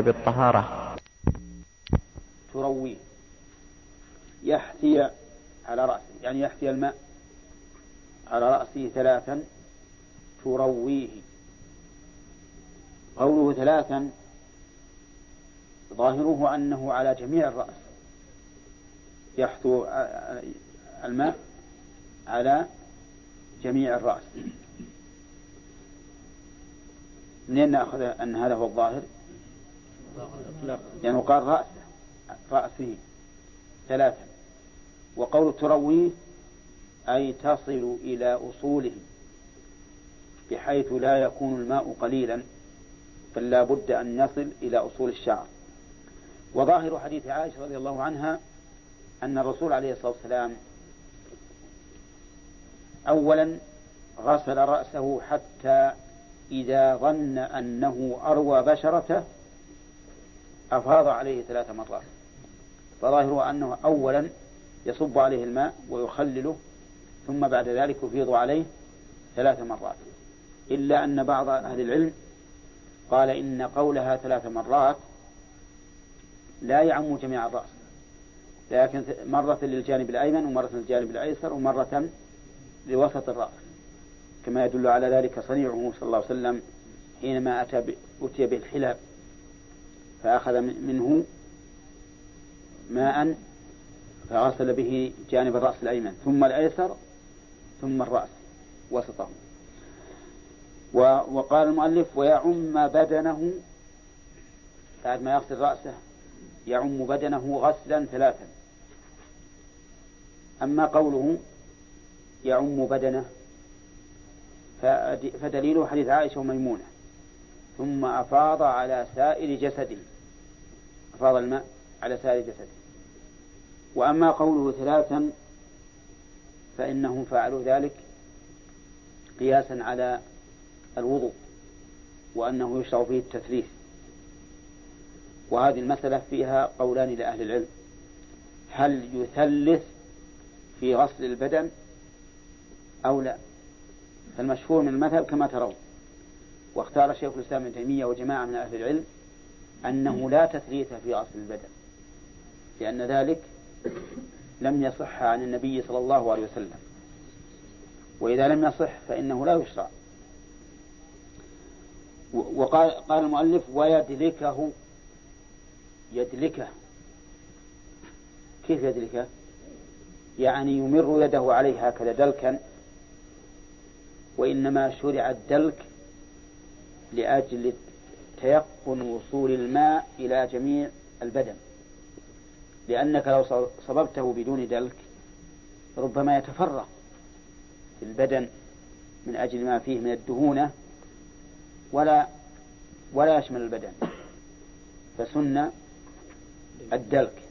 بالطهارة ترويه يحثي على رأسه يعني يحثي الماء على رأسه ثلاثا ترويه. قوله ثلاثا ظاهره أنه على جميع الرأس. يحثو الماء على جميع الرأس. منين نأخذ أن هذا هو الظاهر؟ يعني قال رأسه رأسه ثلاثا وقول ترويه أي تصل إلى أصوله بحيث لا يكون الماء قليلا بل بد أن يصل إلى أصول الشعر. وظاهر حديث عائشة رضي الله عنها أن الرسول عليه الصلاة والسلام أولا غسل رأسه حتى إذا ظن أنه أروى بشرته أفاض عليه ثلاث مرات. فظاهره أنه أولا يصب عليه الماء ويخلله ثم بعد ذلك يفيض عليه ثلاث مرات. إلا أن بعض أهل العلم قال إن قولها ثلاث مرات لا يعم جميع الرأس. لكن مرة للجانب الأيمن ومرة للجانب الأيسر ومرة لوسط الرأس. كما يدل على ذلك صنيعه صلى الله عليه وسلم حينما أتى أتي بالحلاب. فأخذ منه ماء فغسل به جانب الرأس الأيمن ثم الأيسر ثم الرأس وسطه. وقال المؤلف ويعم بدنه بعد ما يغسل رأسه يعم بدنه غسلا ثلاثا. أما قوله يعم بدنه فدليله حديث عائشة وميمونة ثم أفاض على سائر جسده. أفاض الماء على سائر جسده. وأما قوله ثلاثا فإنهم فعلوا ذلك قياسا على الوضوء وأنه يشرع فيه التثليث. وهذه المسألة فيها قولان لأهل العلم. هل يثلث في غسل البدن أو لا؟ فالمشهور من المذهب كما ترون. واختار شيخ الإسلام ابن تيمية وجماعة من أهل العلم أنه لا تثليث في غسل البدن لأن ذلك لم يصح عن النبي صلى الله عليه وسلم وإذا لم يصح فإنه لا يشرع. وقال قال المؤلف ويدلكه يدلكه. كيف يدلكه؟ يعني يمر يده عليه هكذا دلكا وإنما شرع الدلك لأجل تيقن وصول الماء إلى جميع البدن. لأنك لو صببته بدون دلك ربما يتفرغ في البدن من أجل ما فيه من الدهونة ولا ولا يشمل البدن. فسن الدلك.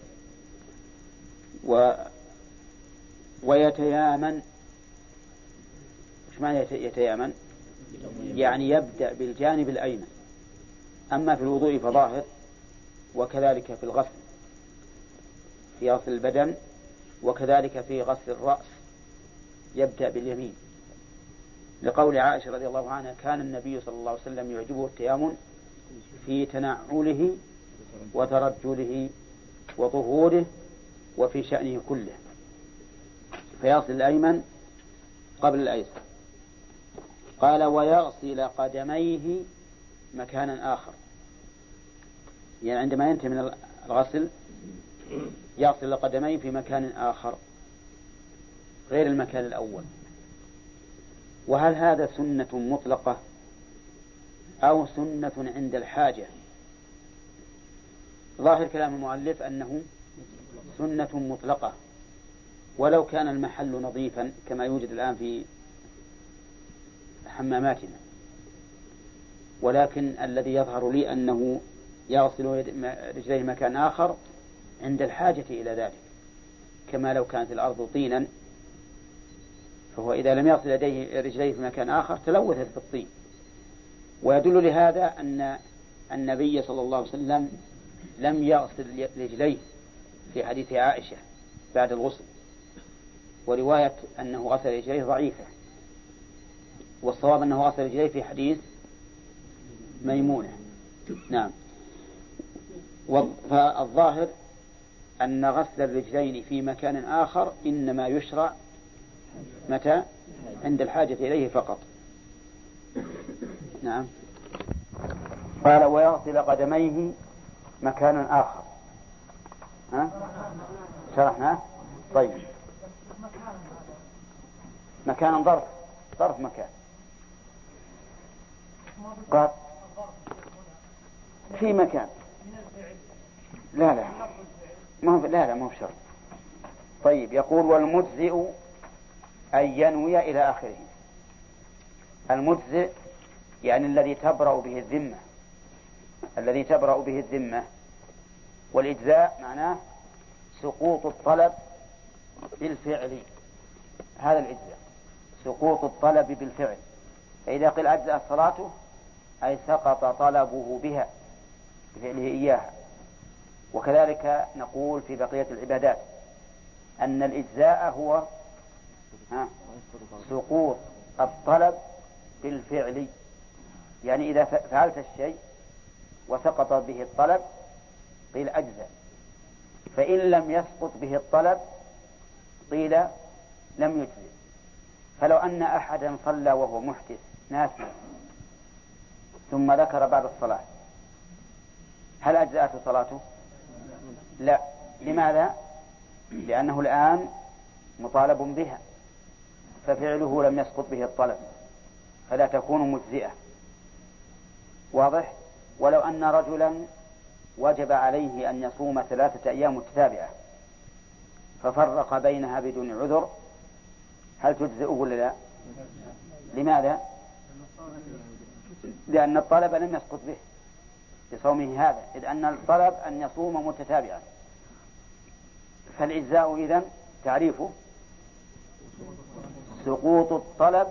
و ويتيامن. وش معنى يتيامن؟ يعني يبدأ بالجانب الأيمن. أما في الوضوء فظاهر وكذلك في الغسل في غسل البدن وكذلك في غسل الرأس يبدأ باليمين. لقول عائشة رضي الله عنها كان النبي صلى الله عليه وسلم يعجبه التيامن في تنعله وترجله وظهوره وفي شأنه كله فيغسل الأيمن قبل الأيسر. قال ويغسل قدميه مكانا آخر. يعني عندما ينتهي من الغسل يغسل قدميه في مكان آخر غير المكان الأول. وهل هذا سنة مطلقة أو سنة عند الحاجة؟ ظاهر كلام المؤلف أنه سنة مطلقة. ولو كان المحل نظيفا كما يوجد الآن في حماماتنا. ولكن الذي يظهر لي أنه يغسل رجليه مكان آخر عند الحاجة إلى ذلك. كما لو كانت الأرض طينا فهو إذا لم يغسل يديه رجليه في مكان آخر تلوثت بالطين. ويدل لهذا أن النبي صلى الله عليه وسلم لم يغسل رجليه في حديث عائشة بعد الغسل. ورواية أنه غسل رجليه ضعيفة. والصواب أنه غسل رجليه في حديث ميمونة. نعم. فالظاهر أن غسل الرجلين في مكان آخر إنما يشرع متى؟ عند الحاجة إليه فقط. نعم. قال ويغسل قدميه مكان آخر. ها؟ شرحنا طيب. مكان ظرف. ظرف مكان. قال في مكان. لا لا. ما هو لا لا ما هو شرط طيب يقول والمجزئ أن ينوي إلى آخره. المجزئ يعني الذي تبرأ به الذمة. الذي تبرأ به الذمة. والإجزاء معناه سقوط الطلب بالفعل. هذا الإجزاء. سقوط الطلب بالفعل. فإذا قيل أجزأ صلاته أي سقط طلبه بها. بفعله إياها. وكذلك نقول في بقية العبادات أن الإجزاء هو سقوط الطلب بالفعل. يعني إذا فعلت الشيء وسقط به الطلب قيل أجزاء فإن لم يسقط به الطلب قيل لم يجزئ. فلو أن أحدا صلى وهو محدث ناسيا ثم ذكر بعد الصلاة هل أجزأته صلاته؟ لا لماذا؟ لأنه الآن مطالب بها ففعله لم يسقط به الطلب فلا تكون مجزئة واضح؟ ولو أن رجلا وجب عليه أن يصوم ثلاثة أيام متتابعة ففرق بينها بدون عذر هل تجزئه ولا لا؟ لماذا؟ لأن الطلب لم يسقط به بصومه هذا إذ أن الطلب أن يصوم متتابعا. فالإجزاء إذن تعريفه سقوط الطلب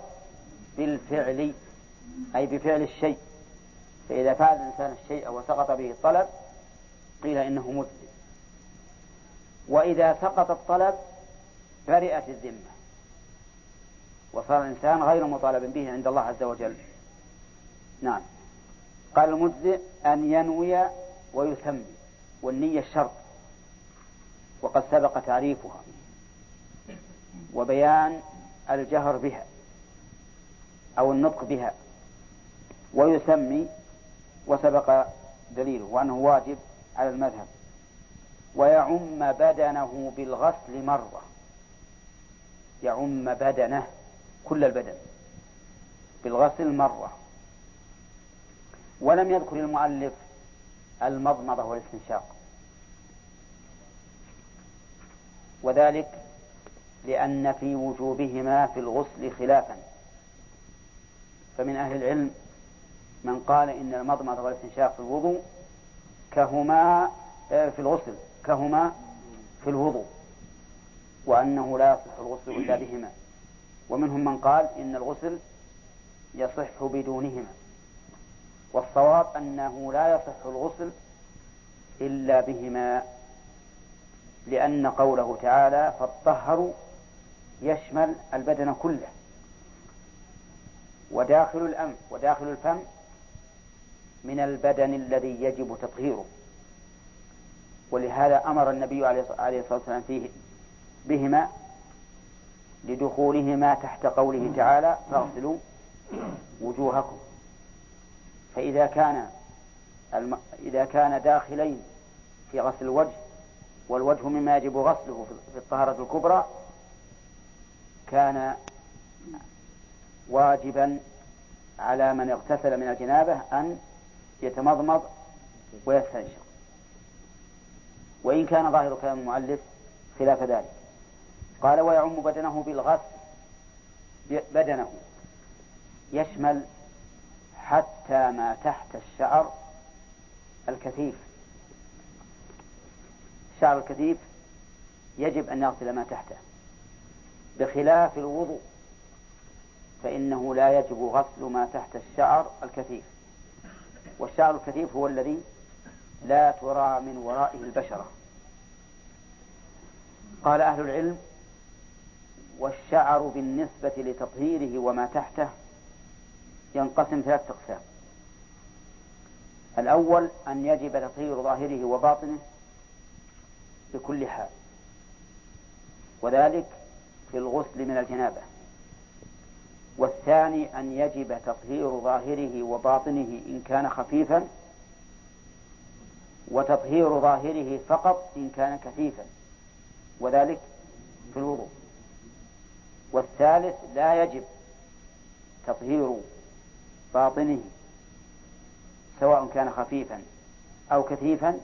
بالفعل أي بفعل الشيء. فإذا فعل الإنسان الشيء وسقط به الطلب قيل إنه مجزي وإذا سقط الطلب برئت الذمة. وصار الإنسان غير مطالب به عند الله عز وجل. نعم. قال المجزئ أن ينوي ويسمي والنية الشرط. وقد سبق تعريفها. وبيان الجهر بها أو النطق بها. ويسمي وسبق دليله وأنه واجب على المذهب. ويعم بدنه بالغسل مرة. يعم بدنه كل البدن بالغسل مرة. ولم يذكر المؤلف المضمضة والاستنشاق. وذلك لأن في وجوبهما في الغسل خلافا. فمن أهل العلم من قال إن المضمضة والاستنشاق في الوضوء كهما آه، في الغسل كهما في الوضوء وأنه لا يصح الغسل إلا بهما. ومنهم من قال إن الغسل يصح بدونهما. والصواب أنه لا يصح الغسل إلا بهما لأن قوله تعالى فالطهر يشمل البدن كله وداخل الأنف وداخل الفم من البدن الذي يجب تطهيره. ولهذا أمر النبي عليه الصلاة والسلام فيه بهما لدخولهما تحت قوله تعالى فاغسلوا وجوهكم فإذا كان الم... إذا كان داخلين في غسل الوجه والوجه مما يجب غسله في الطهارة الكبرى كان واجبا على من اغتسل من الجنابة أن يتمضمض ويستنشق. وإن كان ظاهر كلام المؤلف خلاف ذلك. قال ويعم بدنه بالغسل بدنه يشمل حتى ما تحت الشعر الكثيف. الشعر الكثيف يجب أن يغسل ما تحته. بخلاف الوضوء فإنه لا يجب غسل ما تحت الشعر الكثيف. والشعر الكثيف هو الذي لا ترى من ورائه البشرة. قال أهل العلم والشعر بالنسبة لتطهيره وما تحته ينقسم ثلاثة أقسام. الأول أن يجب تطهير ظاهره وباطنه بكل حال وذلك في الغسل من الجنابة. والثاني أن يجب تطهير ظاهره وباطنه إن كان خفيفا وتطهير ظاهره فقط إن كان كثيفا وذلك في الوضوء. والثالث لا يجب تطهير باطنه سواء كان خفيفا أو كثيفا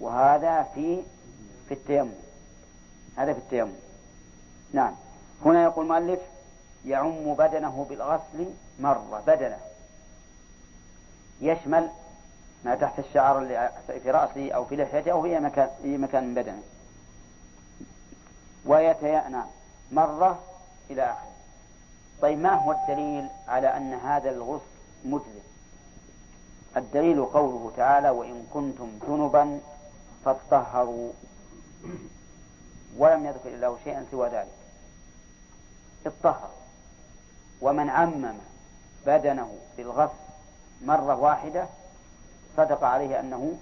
وهذا في في التيمم. هذا في التيمم. نعم. هنا يقول المؤلف يعم بدنه بالغسل مرة بدنه. يشمل ما تحت الشعر اللي في رأسه أو في لحيته أو في مكان في مكان من بدنه. ويتيأنى مرة إلى آخره. طيب ما هو الدليل على أن هذا الغسل مجزئ؟ الدليل قوله تعالى وإن كنتم جنبا فاطهروا. ولم يذكر الله شيئا سوى ذلك. اطهر. ومن عمم بدنه بالغسل مرة واحدة صدق عليه أنه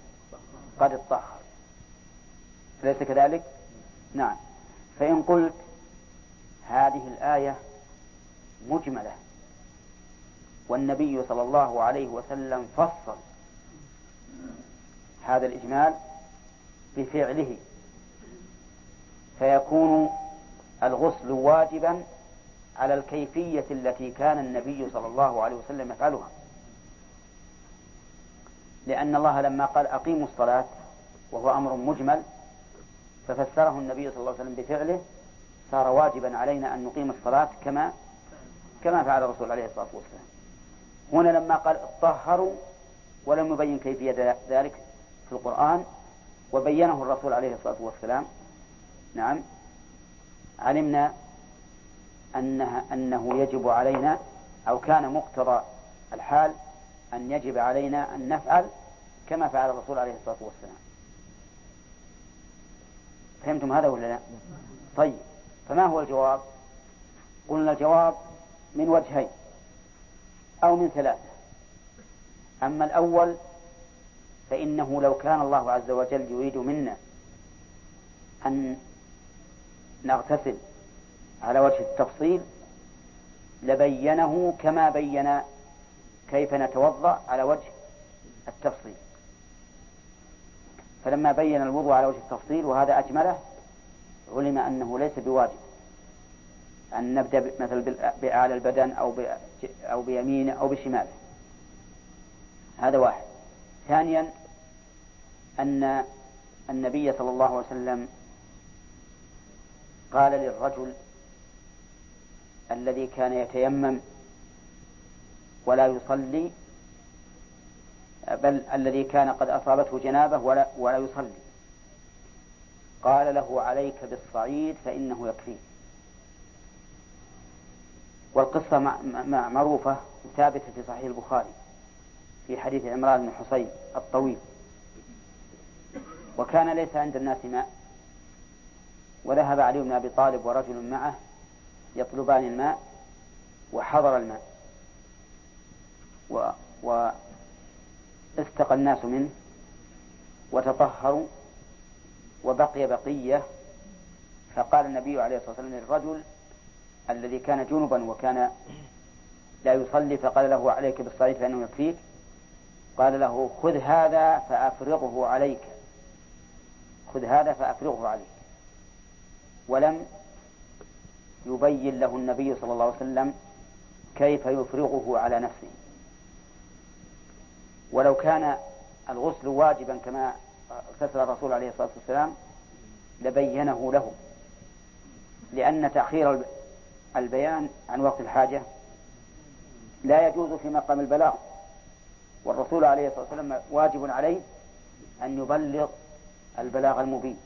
قد اطهر. أليس كذلك؟ نعم. فإن قلت هذه الآية مجملة والنبي صلى الله عليه وسلم فصل هذا الإجمال بفعله. فيكون الغسل واجبا على الكيفية التي كان النبي صلى الله عليه وسلم يفعلها. لأن الله لما قال أقيموا الصلاة وهو أمر مجمل ففسره النبي صلى الله عليه وسلم بفعله صار واجبا علينا أن نقيم الصلاة كما كما فعل الرسول عليه الصلاة والسلام. هنا لما قال طهروا ولم يبين كيفية ذلك في القرآن وبينه الرسول عليه الصلاة والسلام نعم علمنا أنها أنه يجب علينا أو كان مقتضى الحال أن يجب علينا أن نفعل كما فعل الرسول عليه الصلاة والسلام. فهمتم هذا ولا لا؟ طيب فما هو الجواب؟ قلنا الجواب من وجهين أو من ثلاثة. أما الأول فإنه لو كان الله عز وجل يريد منا أن نغتسل على وجه التفصيل لبينه كما بين كيف نتوضأ على وجه التفصيل. فلما بين الوضوء على وجه التفصيل وهذا أجمله علم أنه ليس بواجب. أن نبدأ مثلا بأعلى البدن أو أو بيمينه أو بشماله هذا واحد. ثانيا أن النبي صلى الله عليه وسلم قال للرجل الذي كان يتيمم ولا يصلي بل الذي كان قد أصابته جنابة ولا, ولا يصلي. قال له عليك بالصعيد فإنه يكفيك. والقصة معروفة ثابتة في صحيح البخاري في حديث عمران بن حصين الطويل. وكان ليس عند الناس ماء وذهب علي بن أبي طالب ورجل معه يطلبان الماء وحضر الماء. و, و استقى الناس منه وتطهروا وبقي بقية. فقال النبي عليه الصلاة والسلام للرجل الذي كان جنبا وكان لا يصلي فقال له عليك بالصلاة فإنه يكفيك. قال له خذ هذا فأفرغه عليك. خذ هذا فأفرغه عليك. ولم يبين له النبي صلى الله عليه وسلم كيف يفرغه على نفسه. ولو كان الغسل واجبا كما اغتسل الرسول عليه الصلاة والسلام لبينه له لأن تأخير البيان عن وقت الحاجة لا يجوز في مقام البلاغ والرسول عليه الصلاة والسلام واجب عليه أن يبلغ البلاغ المبين.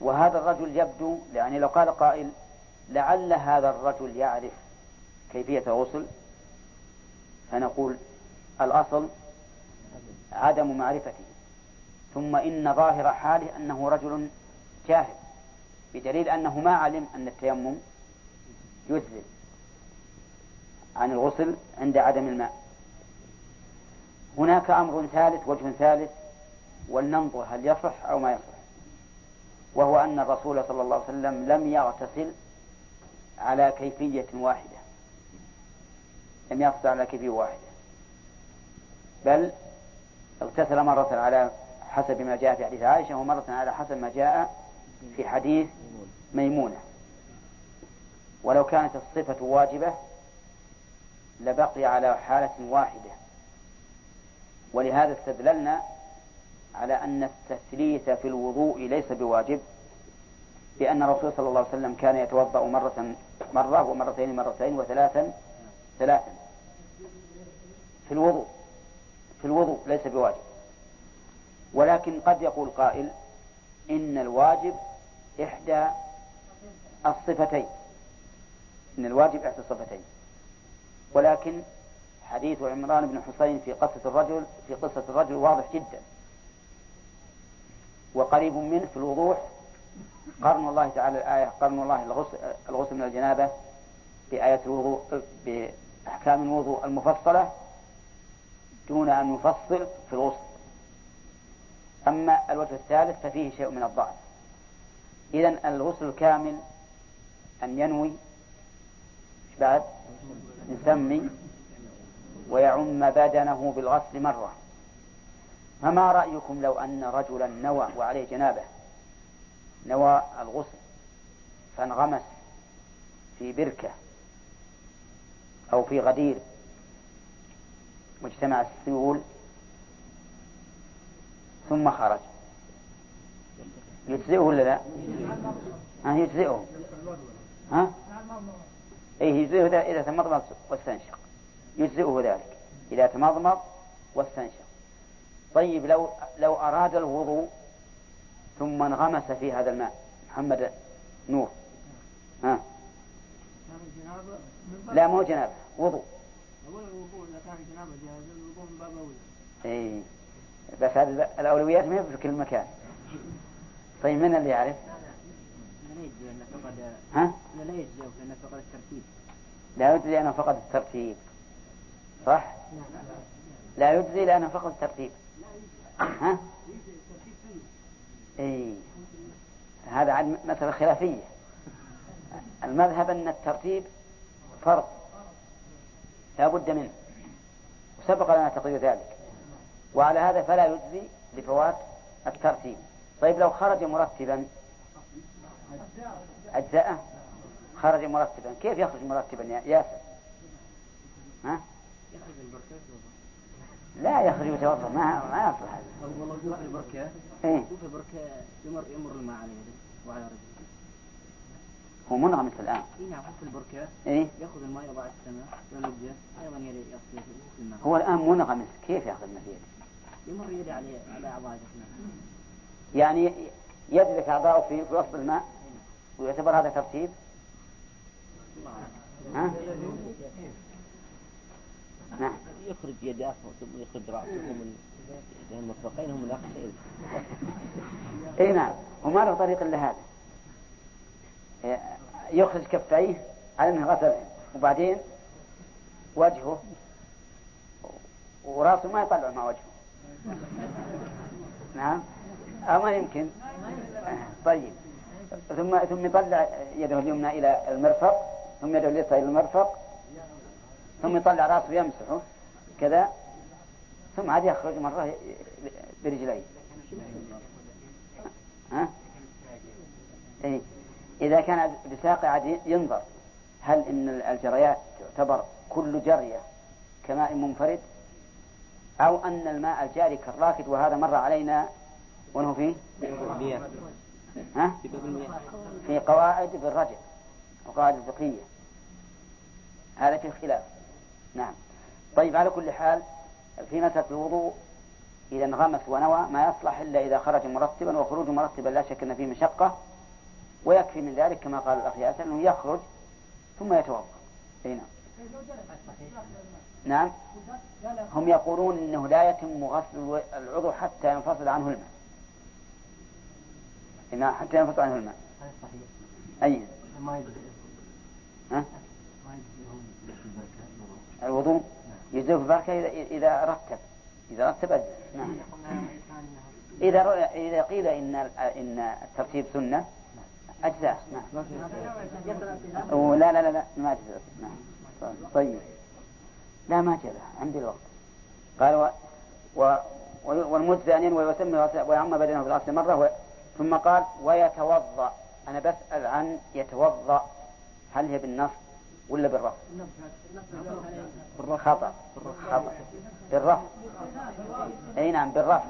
وهذا الرجل يبدو يعني لو قال قائل لعل هذا الرجل يعرف كيفية الغسل فنقول الأصل عدم معرفته ثم إن ظاهر حاله أنه رجل جاهل. بدليل أنه ما علم أن التيمم يجزئ عن الغسل عند عدم الماء. هناك أمر ثالث وجه ثالث ولننظر هل يصح أو ما يصح. وهو أن الرسول صلى الله عليه وسلم لم يغتسل على كيفية واحدة. لم يغتسل على كيفية واحدة. بل اغتسل مرة على حسب ما جاء في حديث عائشة ومرة على حسب ما جاء في حديث ميمونة. ولو كانت الصفة واجبة لبقي على حالة واحدة. ولهذا استدللنا على أن التثليث في الوضوء ليس بواجب لأن الرسول صلى الله عليه وسلم كان يتوضأ مرة مرة ومرتين مرتين وثلاثا ثلاثا. في الوضوء في الوضوء ليس بواجب. ولكن قد يقول قائل إن الواجب إحدى الصفتين. إن الواجب إحدى الصفتين. ولكن حديث عمران بن حسين في قصة الرجل في قصة الرجل واضح جدا. وقريب منه في الوضوح قرن الله تعالى الآية قرن الله الغسل, الغسل من الجنابة بآية الوضوء بأحكام الوضوء المفصلة دون أن يفصل في الغسل. أما الوجه الثالث ففيه شيء من الضعف. إذا الغسل الكامل أن ينوي بعد؟ يسمي ويعم بدنه بالغسل مرة. فما رأيكم لو أن رجلا نوى وعليه جنابة؟ نوى الغسل فانغمس في بركة أو في غدير. واجتمع السيول ثم خرج. يجزئه ولا لا؟ ها يجزئه. ها؟ أي يجزئه إذا تمضمض واستنشق. يجزئه ذلك. إذا تمضمض واستنشق. طيب لو لو أراد الوضوء ثم انغمس في هذا الماء محمد نور. ها؟ لا مو جنابة. وضوء. إيه. بس هذه الأولويات ما في كل مكان. طيب من اللي يعرف؟ لا يجزي لأنه فقد ها؟ لا يجزي لأنه فقد الترتيب. لا يجزي لأنه فقد الترتيب. صح؟ لا يجزي لأنه فقد الترتيب. ها؟ إي. هذا عن مسألة خلافية. المذهب أن الترتيب فرض. لا بد منه. وسبق لنا تقرير ذلك. وعلى هذا فلا يجزي لفوات الترتيب. طيب لو خرج مرتبا أجزاءه خرج مرتبا كيف يخرج مرتبا يا ياسر؟ ها؟ لا يخرج يتوضا ما ما يصلح. والله في البركه إيه. البركه يمر يمر الماء على يده وعلى رجله هو منغمس الآن. اي نعم في البركه إيه. ياخذ الماء يضع السماء وينجه أيضا يغسل الماء هو الآن منغمس كيف يأخذ الماء في يده؟ يمر يده على على اعضاء جسمه يعني يدرك اعضاؤه في وسط الماء ويعتبر هذا ترتيب؟ ها؟ نعم. يخرج يداه ثم يخرج رأسه من المرفقين هم الأخير إي نعم. وما له طريق إلا هذا. يخرج كفيه على أنه غسل وبعدين وجهه ورأسه ما يطلع مع وجهه. نعم. أو ما يمكن طيب ثم ثم يطلع يده اليمنى إلى المرفق ثم يده اليسرى إلى المرفق ثم يطلع رأسه يمسحه كذا ثم عاد يخرج مرة برجليه ها؟ إيه؟ إذا كان بساق عاد ينظر هل إن الجريات تعتبر كل جرية كماء منفرد أو أن الماء الجاري كالراكد وهذا مر علينا ونهو فيه ها؟ في قواعد بالرجل وقواعد الفقهية. هذا في خلاف نعم. طيب على كل حال في مسألة الوضوء إذا انغمس ونوى ما يصلح إلا إذا خرج مرتبا وخروج مرتبا لا شك أن فيه مشقة ويكفي من ذلك كما قال الأخ ياسر أنه يخرج ثم يتوضأ. نعم. نعم. هم يقولون إنه لا يتم غسل العضو حتى ينفصل عنه الماء. نعم حتى ينفصل عنه الماء. أي؟ ها؟ الوضوء؟ يجزئه في البركة إذا رتب إذا رتب نعم. إذا إذا قيل إن إن الترتيب سنة أجزاء. نعم. لا لا لا لا ما أجزاء. نعم. طيب. لا ما جاء عندي الوقت. قال و, و والمجزي أن ينوي ويسمي ويعم بدنه في الأصل مرة ثم قال ويتوضأ. أنا بسأل عن يتوضأ. هل هي بالنص ولا بالرفع؟ خطأ. خطأ. بالرفع أي نعم بالرفع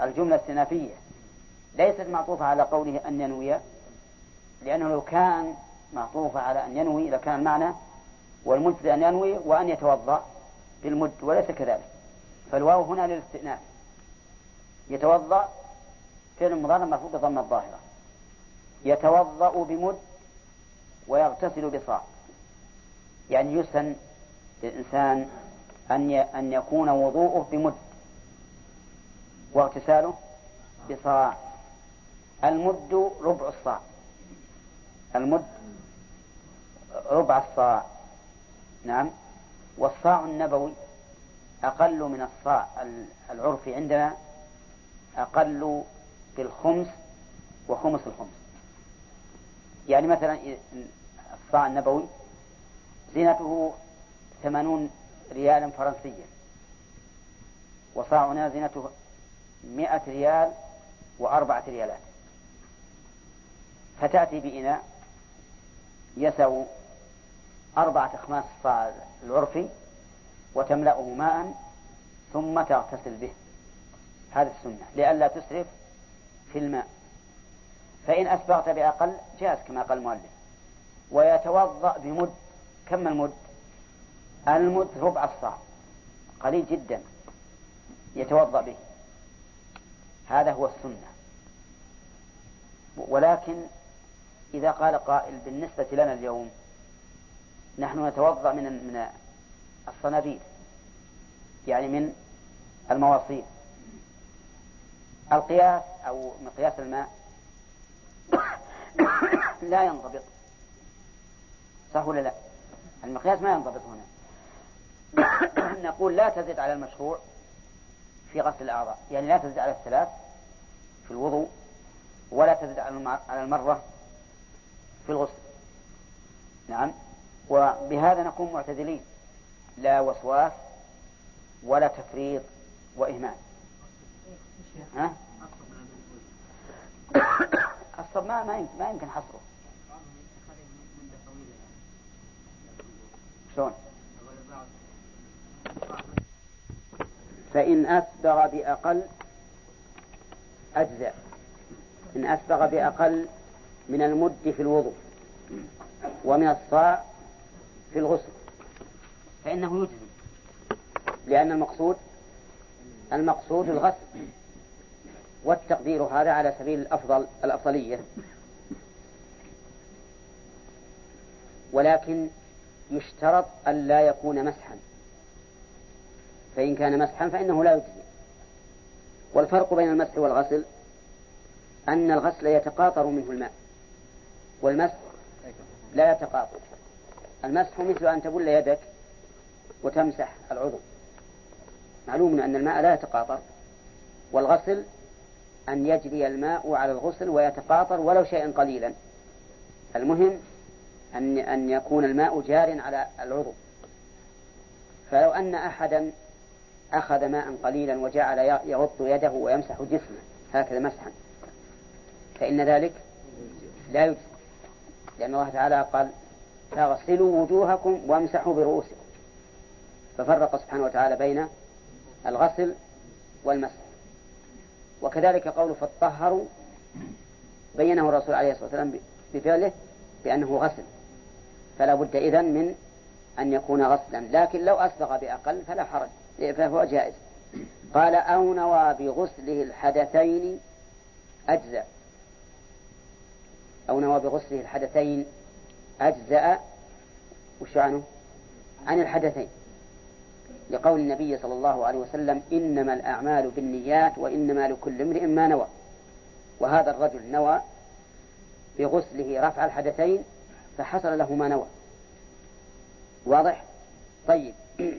الجملة السنافية. ليست معطوفة على قوله أن ينوي لأنه لو كان معطوفة على أن ينوي لكان المعنى والمجزي أن ينوي وأن يتوضأ بالمد وليس كذلك. فالواو هنا للاستئناف. يتوضأ فعل مضارع مرفوع بضم الظاهرة. يتوضأ بمد ويغتسل بصاع. يعني يسن للإنسان أن أن يكون وضوءه بمد واغتساله بصاع. المد ربع الصاع. المد ربع الصاع. نعم. والصاع النبوي أقل من الصاع العرفي عندنا أقل بالخمس وخمس الخمس. يعني مثلا الصاع النبوي زينته ثمانون ريالا فرنسيا وصاعنا زينته مئة ريال وأربعة ريالات. فتأتي بإناء يسع أربعة أخماس الصاع العرفي وتملأه ماء ثم تغتسل به. هذه السنة لئلا تسرف في الماء. فإن أسبغت بأقل جاز كما قال المؤلف. ويتوضأ بمد. كم المد؟ المد ربع الصاع. قليل جدا. يتوضأ به. هذا هو السنة. ولكن إذا قال قائل بالنسبة لنا اليوم نحن نتوضأ من من الصناديد. يعني من المواصيل. القياس أو مقياس الماء لا ينضبط. صح ولا لا؟ المقياس ما ينضبط هنا. نقول لا تزد على المشروع في غسل الأعضاء. يعني لا تزد على الثلاث في الوضوء ولا تزد على المرة في الغسل. نعم. وبهذا نكون معتدلين. لا وسواس ولا تفريط وإهمال. ها؟ الصب ما ما يمكن حصره. شلون؟ فإن أسبغ بأقل أجزاء إن أسبغ بأقل من المد في الوضوء ومن الصاع في الغسل. فإنه يجزي. لأن المقصود المقصود الغسل. والتقدير هذا على سبيل الأفضل الأفضلية. ولكن يشترط أن لا يكون مسحا. فإن كان مسحا فإنه لا يجزي. والفرق بين المسح والغسل أن الغسل يتقاطر منه الماء والمسح لا يتقاطر. المسح مثل أن تبل يدك وتمسح العضو. معلوم أن الماء لا يتقاطر والغسل أن يجري الماء على الغسل ويتقاطر ولو شيئا قليلا. المهم أن أن يكون الماء جار على العضو. فلو أن أحدا أخذ ماء قليلا وجعل يغط يده ويمسح جسمه هكذا مسحا. فإن ذلك لا يجزي. لأن الله تعالى قال فاغسلوا وجوهكم وامسحوا برؤوسكم. ففرق سبحانه وتعالى بين الغسل والمسح. وكذلك قوله فطهروا بينه الرسول عليه الصلاة والسلام بفعله بأنه غسل. فلا بد إذن من أن يكون غسلا. لكن لو أسبغ بأقل فلا حرج فهو جائز. قال أو نوى بغسله الحدثين أجزأ. أو نوى بغسله الحدثين أجزأ. وش عنه؟ عن الحدثين. لقول النبي صلى الله عليه وسلم إنما الأعمال بالنيات وإنما لكل امرئ ما نوى. وهذا الرجل نوى بغسله رفع الحدثين فحصل له ما نوى. واضح؟ طيب.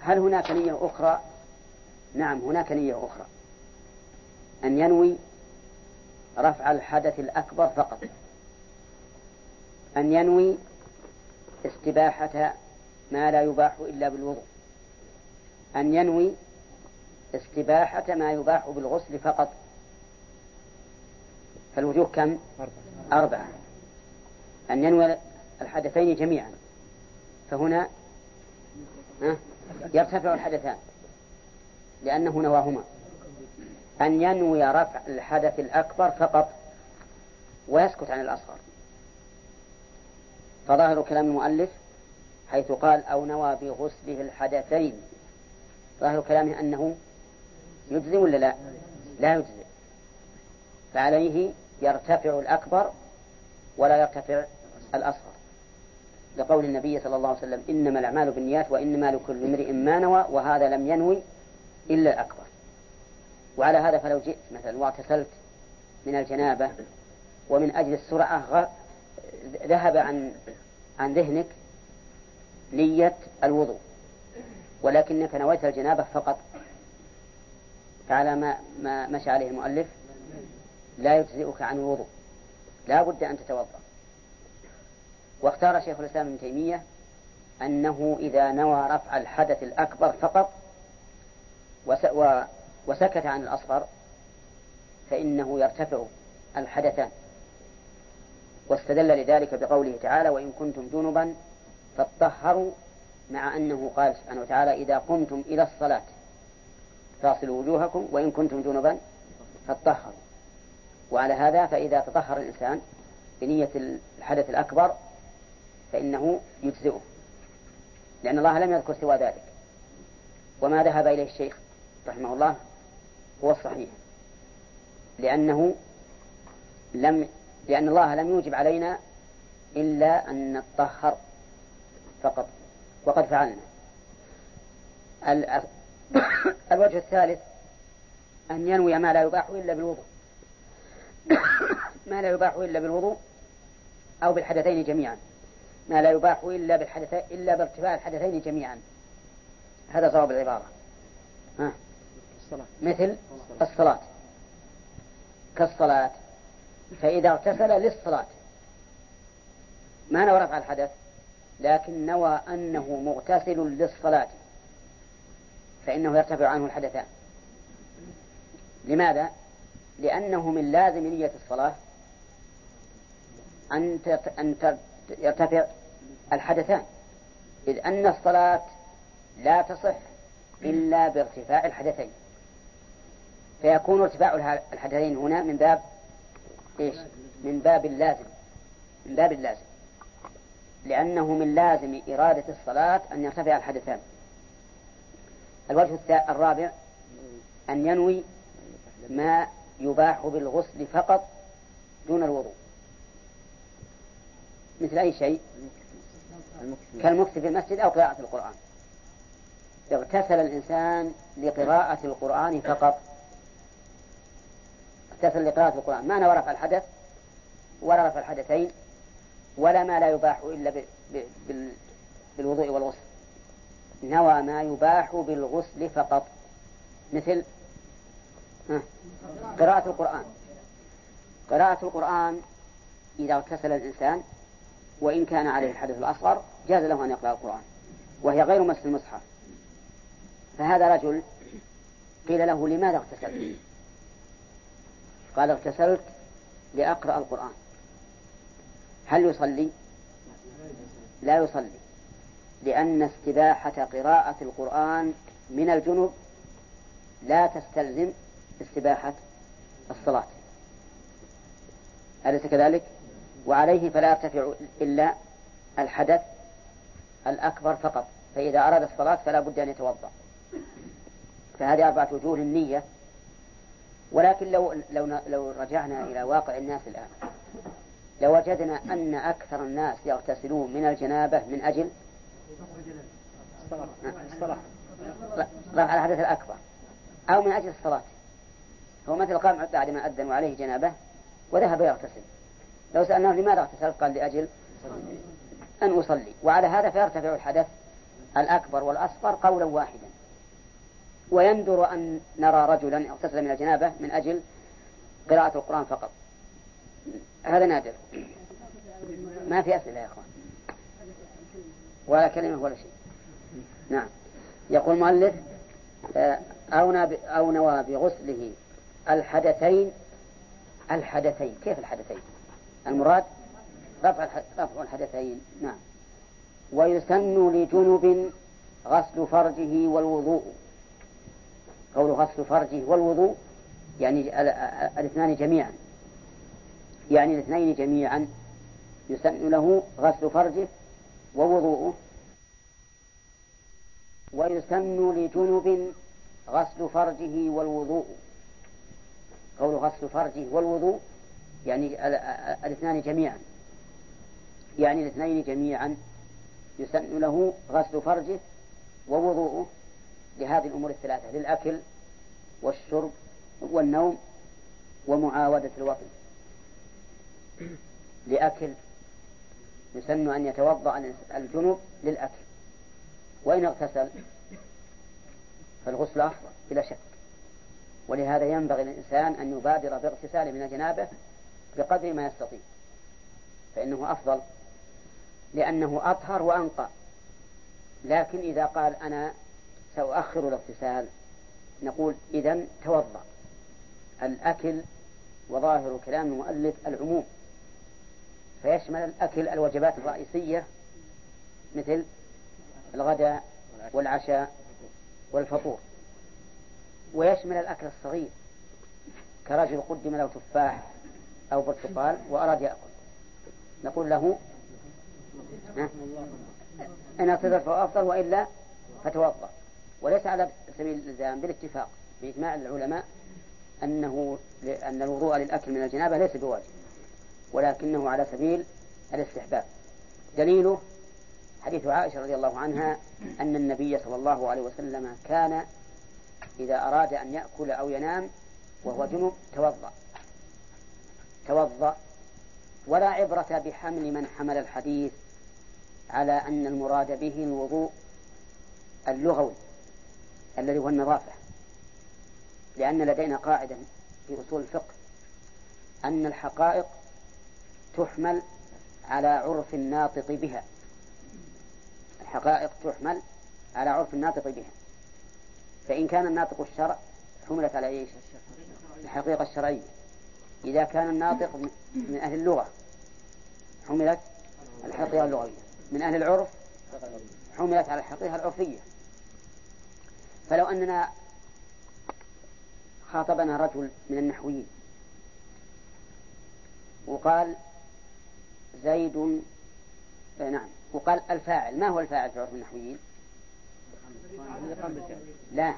هل هناك نية أخرى؟ نعم هناك نية أخرى. أن ينوي رفع الحدث الأكبر فقط. أن ينوي استباحة ما لا يباح إلا بالوضوء. أن ينوي استباحة ما يباح بالغسل فقط. فالوجوه كم؟ أربعة. أن ينوي الحدثين جميعا. فهنا يرتفع الحدثان لأنه نواهما. أن ينوي رفع الحدث الأكبر فقط ويسكت عن الأصغر. فظاهر كلام المؤلف حيث قال أو نوى بغسله الحدثين. ظاهر كلامه أنه يجزي ولا لا؟ لا يجزي فعليه يرتفع الأكبر ولا يرتفع الأصغر. لقول النبي صلى الله عليه وسلم إنما الأعمال بالنيات وإنما لكل امرئ ما نوى وهذا لم ينوي إلا الأكبر. وعلى هذا فلو جئت مثلا واغتسلت من الجنابة ومن أجل السرعة ذهب عن عن ذهنك نية الوضوء. ولكنك نويت الجنابة فقط. فعلى ما ما مشى عليه المؤلف لا يجزئك عن الوضوء. لا بد أن تتوضأ. واختار شيخ الإسلام ابن تيمية أنه إذا نوى رفع الحدث الأكبر فقط وسكت عن الأصغر فإنه يرتفع الحدثان. واستدل لذلك بقوله تعالى وإن كنتم جنبا فاطهروا مع أنه قال سبحانه وتعالى إذا قمتم إلى الصلاة فاصلوا وجوهكم وإن كنتم جنبا فاطهروا وعلى هذا فإذا تطهر الإنسان بنية الحدث الأكبر فإنه يجزئه لأن الله لم يذكر سوى ذلك. وما ذهب إليه الشيخ رحمه الله هو الصحيح لأنه لم لأن الله لم يوجب علينا إلا أن نطهر فقط. وقد فعلنا. الوجه الثالث أن ينوي ما لا يباح إلا بالوضوء. ما لا يباح إلا بالوضوء أو بالحدثين جميعا. ما لا يباح إلا بالحدث إلا بارتفاع الحدثين جميعا. هذا صواب العبارة. ها. الصلاة. مثل الصلاة. كالصلاة. فإذا اغتسل للصلاة. ما نوى رفع الحدث؟ لكن نوى أنه مغتسل للصلاة فإنه يرتفع عنه الحدثان لماذا؟ لأنه من لازم نية الصلاة أن أن يرتفع الحدثان إذ أن الصلاة لا تصح إلا بارتفاع الحدثين فيكون ارتفاع الحدثين هنا من باب إيش؟ من باب اللازم من باب اللازم لأنه من لازم إرادة الصلاة أن يرتفع الحدثان. الوجه الرابع أن ينوي ما يباح بالغسل فقط دون الوضوء. مثل أي شيء؟ كالمكث في المسجد أو قراءة القرآن. اغتسل الإنسان لقراءة القرآن فقط. اغتسل لقراءة القرآن. ما نوى الحدث؟ ولا الحدثين ولا ما لا يباح إلا بالوضوء والغسل. نوى ما يباح بالغسل فقط. مثل قراءة القرآن. قراءة القرآن إذا اغتسل الإنسان وإن كان عليه الحدث الأصغر جاز له أن يقرأ القرآن وهي غير مس المصحف فهذا رجل قيل له لماذا اغتسلت؟ قال اغتسلت لأقرأ القرآن. هل يصلي؟ لا يصلي. لأن استباحة قراءة القرآن من الجنوب لا تستلزم استباحة الصلاة. أليس كذلك؟ وعليه فلا يرتفع إلا الحدث الأكبر فقط. فإذا أراد الصلاة فلا بد أن يتوضأ. فهذه أربعة وجوه النية ولكن لو لو لو رجعنا إلى واقع الناس الآن. لوجدنا أن أكثر الناس يغتسلون من الجنابة من أجل الصلاة رفع الحدث الأكبر. أو من أجل الصلاة. هو مثل قام بعد ما أذن وعليه جنابة وذهب يغتسل. لو سألناه لماذا اغتسلت قال لأجل أن أصلي. وعلى هذا فيرتفع الحدث الأكبر والأصغر قولا واحدا. ويندر أن نرى رجلا اغتسل من الجنابة من أجل قراءة القرآن فقط. هذا نادر. ما في أسئلة يا أخوان. ولا كلمة ولا شيء. نعم. يقول المؤلف آه، أو نوى بغسله الحدثين الحدثين. كيف الحدثين؟ المراد رفع رفع الحدثين. نعم. ويسن لجنب غسل فرجه والوضوء. قول غسل فرجه والوضوء يعني الاثنان جميعا. يعني الاثنين جميعا يسن له غسل فرجه ووضوءه. ويسن لجنب غسل فرجه والوضوء. قول غسل فرجه والوضوء يعني الاثنان جميعا. يعني الاثنين جميعا يسن له غسل فرجه ووضوءه لهذه الأمور الثلاثة للأكل والشرب والنوم ومعاودة الوطن لأكل يسن أن يتوضأ الجنوب للأكل. وإن اغتسل فالغسل أفضل بلا شك. ولهذا ينبغي للإنسان أن يبادر باغتساله من الجنابة بقدر ما يستطيع. فإنه أفضل لأنه أطهر وأنقى. لكن إذا قال أنا سأؤخر الاغتسال نقول إذا توضأ. الأكل وظاهر كلام المؤلف العموم. فيشمل الأكل الوجبات الرئيسية؟ مثل الغداء والعشاء والفطور. ويشمل الأكل الصغير؟ كرجل قدم له تفاح أو برتقال وأراد يأكل. نقول له إن اعتذر فهو أفضل وإلا فتوضأ. وليس على سبيل الإلزام بالاتفاق بإجماع العلماء أنه أن الوضوء للأكل من الجنابة ليس بواجب. ولكنه على سبيل الاستحباب. دليله حديث عائشة رضي الله عنها أن النبي صلى الله عليه وسلم كان إذا أراد أن يأكل أو ينام وهو جنب توضأ. توضأ. ولا عبرة بحمل من حمل الحديث على أن المراد به الوضوء اللغوي الذي هو النظافة. لأن لدينا قاعدة في أصول الفقه أن الحقائق تحمل على عرف الناطق بها. الحقائق تحمل على عرف الناطق بها. فإن كان الناطق الشرع حملت على إيش؟ الحقيقة الشرعية. إذا كان الناطق من أهل اللغة حملت الحقيقة اللغوية. من أهل العرف حملت على الحقيقة العرفية. فلو أننا خاطبنا رجل من النحويين وقال زيد آه، نعم. وقال الفاعل. ما هو الفاعل في عرف النحويين؟ لا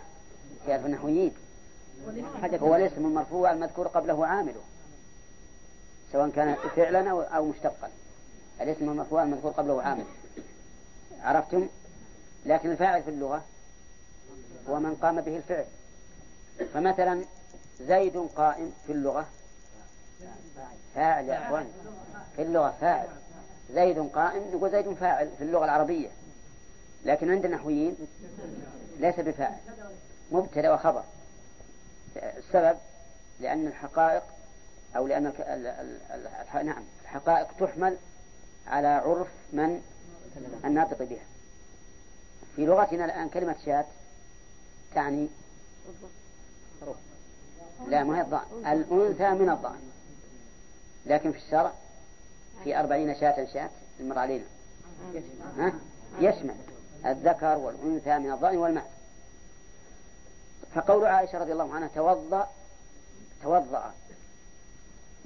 في عرف النحويين. هو الاسم المرفوع المذكور قبله عامله سواء كان فعلا أو مشتقا. الاسم المرفوع المذكور قبله عامل. عرفتم؟ لكن الفاعل في اللغة هو من قام به الفعل. فمثلا زيد قائم في اللغة فاعل يا أخوان. في اللغة فاعل. زيد قائم نقول زيد فاعل في اللغة العربية. لكن عند النحويين ليس بفاعل. مبتدأ وخبر. السبب لأن الحقائق أو لأن نعم الحقائق تحمل على عرف من الناطق بها. في لغتنا الآن كلمة شاة تعني لا ما هي الضأن الأنثى من الضأن لكن في الشرع في أربعين شاة شاة المر علينا ها؟ يشمل الذكر والأنثى من الضأن والمعز فقول عائشة رضي الله عنها توضأ توضأ.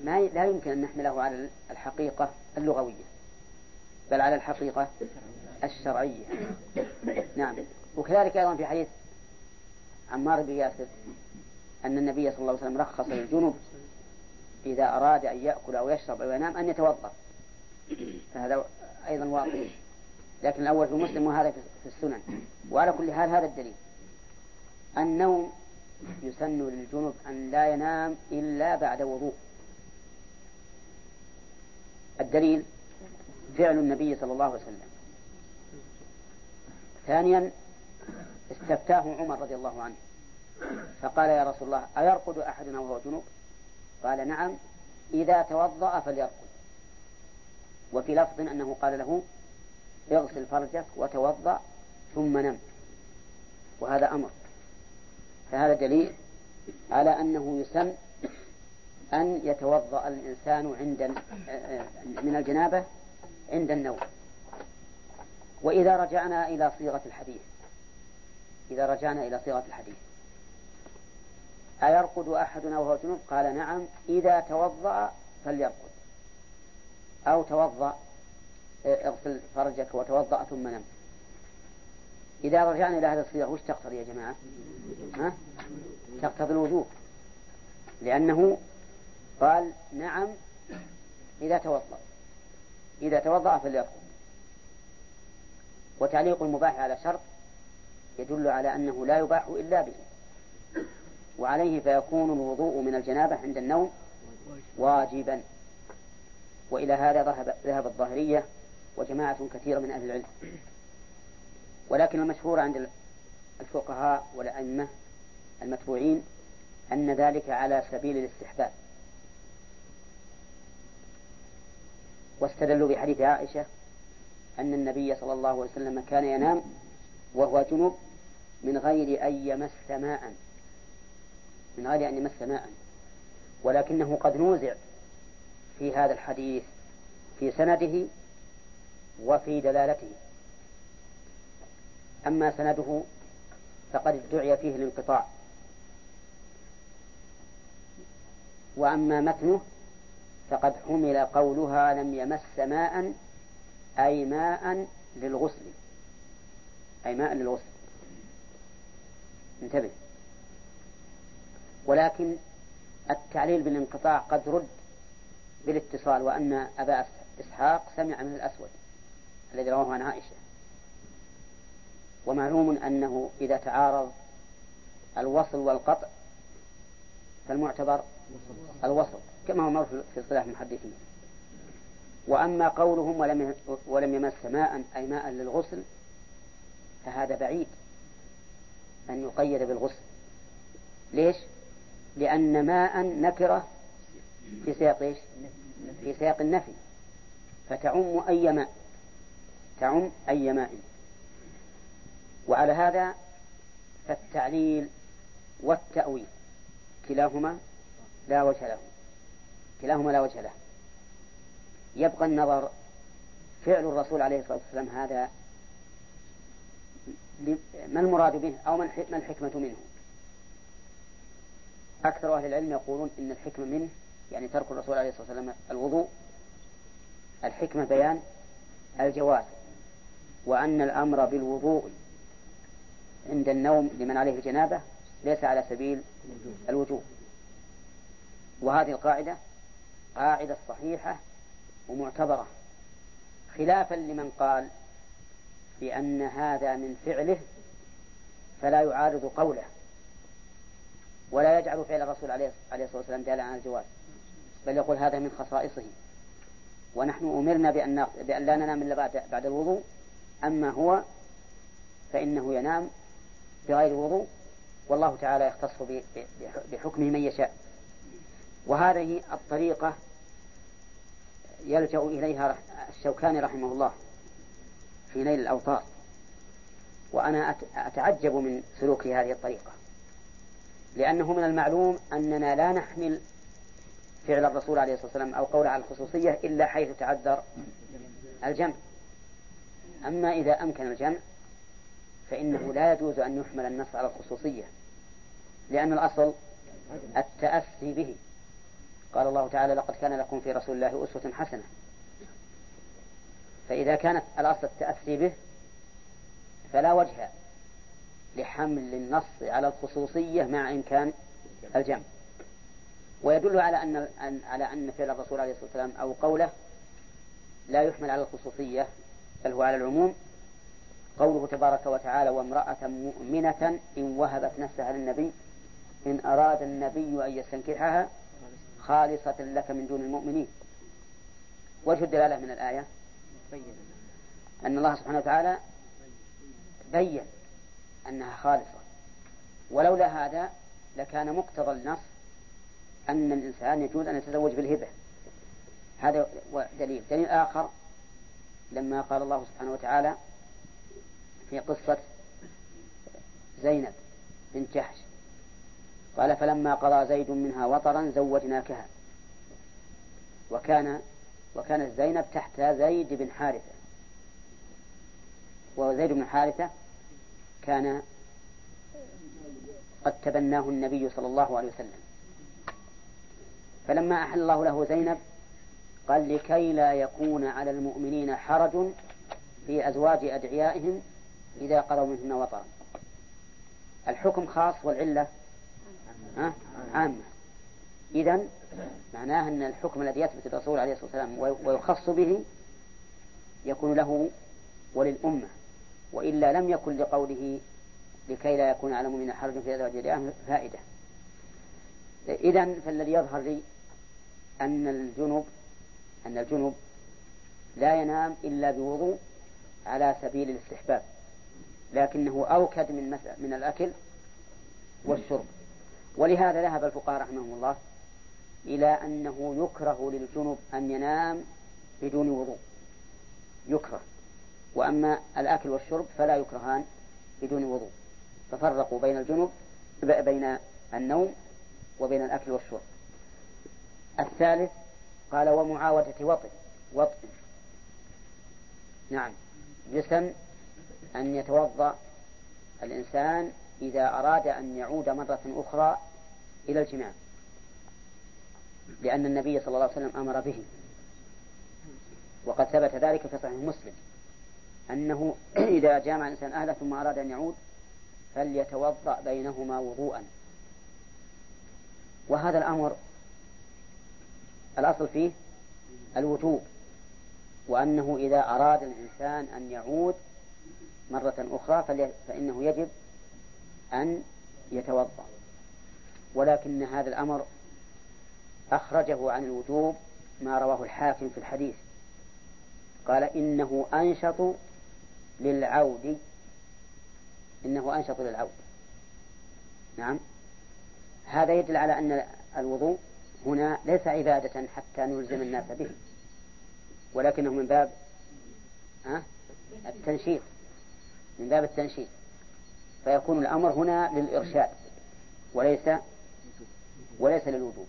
ما لا يمكن أن نحمله على الحقيقة اللغوية بل على الحقيقة الشرعية. نعم. وكذلك أيضا في حديث عمار بن ياسر أن النبي صلى الله عليه وسلم رخص للجنوب إذا أراد أن يأكل أو يشرب أو ينام أن يتوضأ. فهذا أيضا واضح لكن الأول في مسلم وهذا في السنن. وعلى كل حال هذا الدليل. النوم يسن للجنوب أن لا ينام إلا بعد وضوء. الدليل فعل النبي صلى الله عليه وسلم. ثانيا استفتاه عمر رضي الله عنه. فقال يا رسول الله أيرقد أحدنا وهو جنوب؟ قال نعم إذا توضأ فليرقد وفي لفظ أنه قال له اغسل فرجك وتوضأ ثم نم. وهذا أمر. فهذا دليل على أنه يسن أن يتوضأ الإنسان عند من الجنابة عند النوم. وإذا رجعنا إلى صيغة الحديث. إذا رجعنا إلى صيغة الحديث. أيرقد أحدنا وهو جنوب؟ قال نعم. إذا توضأ فليرقد. أو توضأ اغسل فرجك وتوضأ ثم نم. إذا رجعنا إلى هذه الصيغة وش تقتضي يا جماعة؟ ها؟ تقتضي الوجوب لأنه قال نعم إذا توضأ. إذا توضأ فليرقد. وتعليق المباح على شرط يدل على أنه لا يباح إلا به. وعليه فيكون الوضوء من الجنابة عند النوم واجبا. وإلى هذا ذهب ذهب الظاهرية وجماعة كثيرة من أهل العلم. ولكن المشهور عند الفقهاء والأئمة المتبوعين أن ذلك على سبيل الاستحباب. واستدلوا بحديث عائشة أن النبي صلى الله عليه وسلم كان ينام وهو جنب من غير أن يمس ماء. من غير أن يمس ماء. ولكنه قد نوزع في هذا الحديث في سنده وفي دلالته. أما سنده فقد ادعي فيه الانقطاع. وأما متنه فقد حمل قولها لم يمس ماء أي ماء للغسل. أي ماء للغسل. انتبه. ولكن التعليل بالانقطاع قد رد بالاتصال وأن أبا إسحاق سمع من الأسود الذي رواه عن عائشة. ومعلوم أنه إذا تعارض الوصل والقطع فالمعتبر الوصل كما هو معروف في اصطلاح المحدثين. وأما قولهم ولم ولم يمس ماء أي ماء للغسل فهذا بعيد أن يقيد بالغسل. ليش؟ لأن ماء نكرة في سياق إيش؟ في سياق النفي. فتعم أي ماء. تعم أي ماء. وعلى هذا فالتعليل والتأويل. كلاهما لا وجه له. كلاهما لا وجه له. يبقى النظر فعل الرسول عليه الصلاة والسلام هذا ما المراد به أو ما الحكمة منه؟ أكثر أهل العلم يقولون إن الحكمة منه يعني ترك الرسول عليه الصلاة والسلام الوضوء. الحكمة بيان الجواز وأن الأمر بالوضوء عند النوم لمن عليه الجنابة ليس على سبيل الوجوب. وهذه القاعدة قاعدة صحيحة ومعتبرة. خلافا لمن قال بأن هذا من فعله فلا يعارض قوله. ولا يجعل فعل الرسول عليه الصلاة والسلام دالا على الجواز بل يقول هذا من خصائصه. ونحن أمرنا بأن, بأن لا ننام إلا بعد, بعد الوضوء أما هو فإنه ينام بغير وضوء والله تعالى يختص بحكمه من يشاء. وهذه الطريقة يلجأ إليها الشوكاني رحمه الله في نيل الأوطار. وأنا أتعجب من سلوك هذه الطريقة. لأنه من المعلوم أننا لا نحمل فعل الرسول عليه الصلاة والسلام أو قول على الخصوصية إلا حيث تعذر الجمع. أما إذا أمكن الجمع فإنه لا يجوز أن يحمل النص على الخصوصية لأن الأصل التأسي به. قال الله تعالى لقد كان لكم في رسول الله أسوة حسنة. فإذا كانت الأصل التأسي به فلا وجه لحمل النص على الخصوصية مع إمكان الجمع. ويدل على أن على أن فعل الرسول عليه الصلاة والسلام أو قوله لا يحمل على الخصوصية بل هو على العموم. قوله تبارك وتعالى وامرأة مؤمنة إن وهبت نفسها للنبي إن أراد النبي أن يستنكحها خالصة لك من دون المؤمنين. وجه الدلالة من الآية أن الله سبحانه وتعالى بين أنها خالصة. ولولا هذا لكان مقتضى النص أن الإنسان يجوز أن يتزوج بالهبة. هذا دليل. دليل آخر لما قال الله سبحانه وتعالى في قصة زينب بنت جحش قال فلما قضى زيد منها وطرا زوجناكها. وكان وكانت زينب تحت زيد بن حارثة. وزيد بن حارثة كان قد تبناه النبي صلى الله عليه وسلم. فلما أحل الله له زينب قال لكي لا يكون على المؤمنين حرج في أزواج أدعيائهم إذا قضوا منهن وطرا. الحكم خاص والعلة عامة. إذا معناه أن الحكم الذي يثبت الرسول عليه الصلاة والسلام ويخص به يكون له وللأمة. وإلا لم يكن لقوله لكي لا يكون على المؤمنين حرج في أزواج أدعيائهم فائدة. إذا فالذي يظهر لي أن الجنب أن الجنب لا ينام إلا بوضوء على سبيل الاستحباب لكنه أوكد من من الأكل والشرب. ولهذا ذهب الفقهاء رحمهم الله إلى أنه يكره للجنب أن ينام بدون وضوء. يكره. وأما الأكل والشرب فلا يكرهان بدون وضوء. ففرقوا بين الجنب بين النوم وبين الأكل والشرب. الثالث قال ومعاودة وطئ وطئ نعم. جسم أن يتوضأ الإنسان إذا أراد أن يعود مرة أخرى إلى الجماع. لأن النبي صلى الله عليه وسلم أمر به. وقد ثبت ذلك في صحيح مسلم. أنه إذا جامع الإنسان أهله ثم أراد أن يعود فليتوضأ بينهما وضوءا. وهذا الأمر الأصل فيه الوجوب وأنه إذا أراد الإنسان أن يعود مرة أخرى فإنه يجب أن يتوضأ. ولكن هذا الأمر أخرجه عن الوجوب ما رواه الحاكم في الحديث. قال إنه أنشط للعود. إنه أنشط للعود. نعم. هذا يدل على أن الوضوء هنا ليس عبادة حتى نلزم الناس به ولكنه من باب التنشيط. من باب التنشيط. فيكون الأمر هنا للإرشاد وليس وليس للوجوب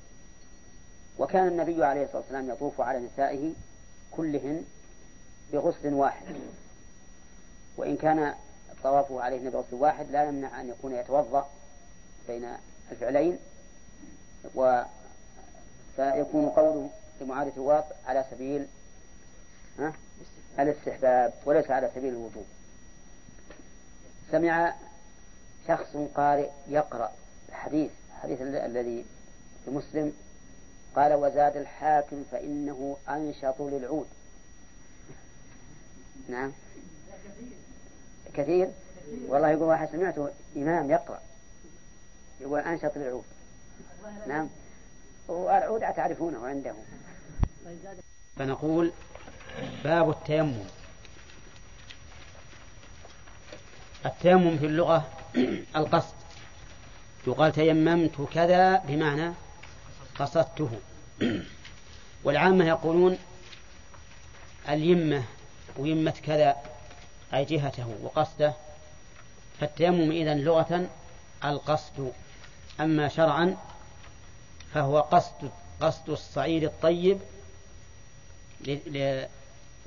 وكان النبي عليه الصلاة والسلام يطوف على نسائه كلهن بغسل واحد. وإن كان طوافه عليهن بغسل واحد لا يمنع أن يكون يتوضأ بين الفعلين و فيكون قوله لمعادة الواطئ على سبيل الاستحباب وليس على سبيل الوجوب. سمع شخص قارئ يقرأ الحديث الحديث الذي في مسلم قال وزاد الحاكم فإنه أنشط للعود. نعم. كثير والله يقول واحد سمعته إمام يقرأ يقول أنشط للعود نعم. والعود تعرفونه عنده. فنقول باب التيمم. التيمم في اللغة القصد. يقال تيممت كذا بمعنى قصدته. والعامة يقولون اليمة ويمة كذا. أي جهته وقصده فالتيمم إذن لغة القصد. أما شرعا فهو قصد قصد الصعيد الطيب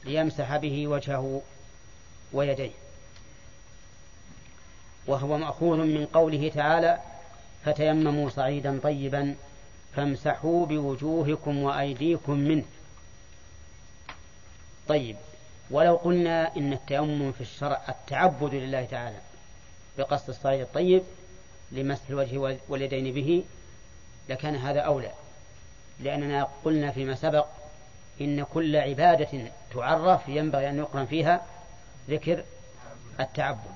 ليمسح به وجهه ويديه. وهو مأخوذ من قوله تعالى فتيمموا صعيدا طيبا فامسحوا بوجوهكم وأيديكم منه. طيب. ولو قلنا إن التيمم في الشرع التعبد لله تعالى بقصد الصعيد الطيب لمسح الوجه واليدين به لكان هذا أولى. لأننا قلنا فيما سبق إن كل عبادة تعرف ينبغي أن يقرن فيها ذكر التعبد.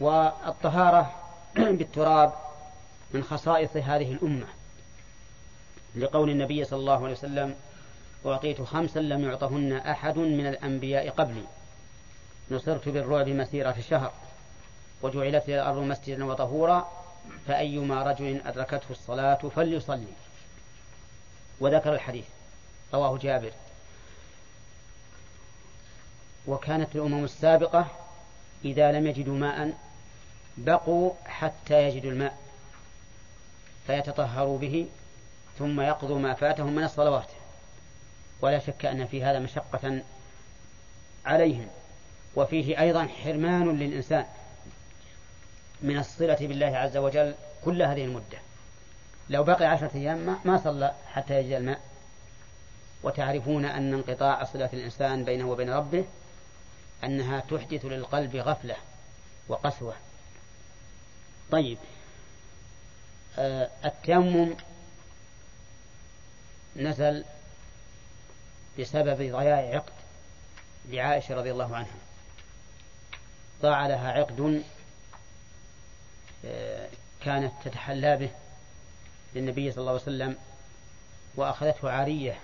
والطهارة بالتراب من خصائص هذه الأمة. لقول النبي صلى الله عليه وسلم أعطيت خمسا لم يعطهن أحد من الأنبياء قبلي. نصرت بالرعب مسيرة شهر وجعلت لي الأرض مسجدا وطهورا فأيما رجل أدركته الصلاة فليصلي. وذكر الحديث. رواه جابر. وكانت الأمم السابقة إذا لم يجدوا ماء بقوا حتى يجدوا الماء فيتطهروا به ثم يقضوا ما فاتهم من الصلوات. ولا شك أن في هذا مشقة عليهم. وفيه أيضا حرمان للإنسان من الصلة بالله عز وجل كل هذه المدة. لو بقي عشرة أيام ما صلى حتى يجد الماء. وتعرفون أن انقطاع صلة الإنسان بينه وبين ربه أنها تحدث للقلب غفلة وقسوة. طيب. آه التيمم نزل بسبب ضياع عقد لعائشة رضي الله عنها. ضاع لها عقد آه، كانت تتحلى به للنبي صلى الله عليه وسلم وأخذته عارية.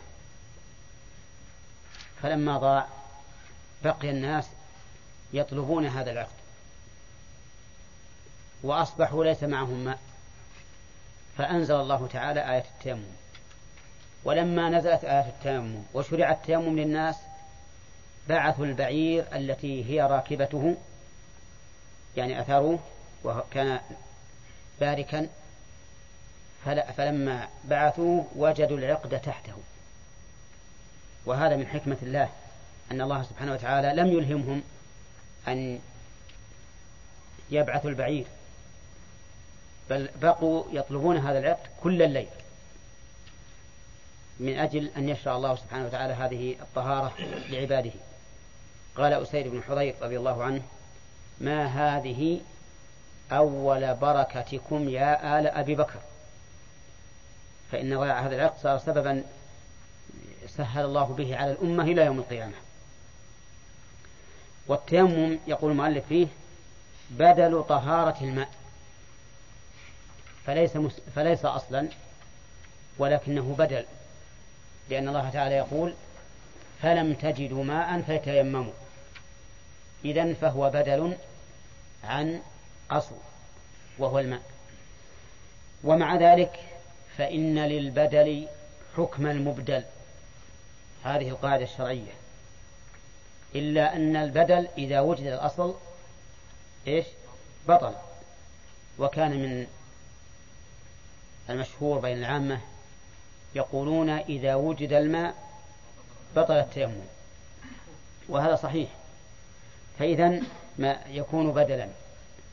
فلما ضاع بقي الناس يطلبون هذا العقد. وأصبحوا ليس معهم ماء. فأنزل الله تعالى آية التيمم. ولما نزلت آية التيمم وشرع التيمم للناس بعثوا البعير التي هي راكبته يعني أثروه وكان باركا فلما بعثوه وجدوا العقد تحته. وهذا من حكمة الله أن الله سبحانه وتعالى لم يلهمهم أن يبعثوا البعير بل بقوا يطلبون هذا العقد كل الليل. من أجل أن يشرع الله سبحانه وتعالى هذه الطهارة لعباده. قال أسيد بن حضير رضي الله عنه ما هذه أول بركتكم يا آل أبي بكر؟ فإن ضياع هذا العقد صار سببا سهل الله به على الأمة إلى يوم القيامة. والتيمم يقول المؤلف فيه بدل طهارة الماء. فليس. فليس أصلا ولكنه بدل. لأن الله تعالى يقول فلم تجدوا ماء فتيمموا. إذا فهو بدل عن أصل وهو الماء. ومع ذلك فإن للبدل حكم المبدل. هذه القاعدة الشرعية. إلا أن البدل إذا وجد الأصل إيش؟ بطل. وكان من المشهور بين العامة يقولون إذا وجد الماء بطل التيمم. وهذا صحيح. فإذا ما يكون بدلا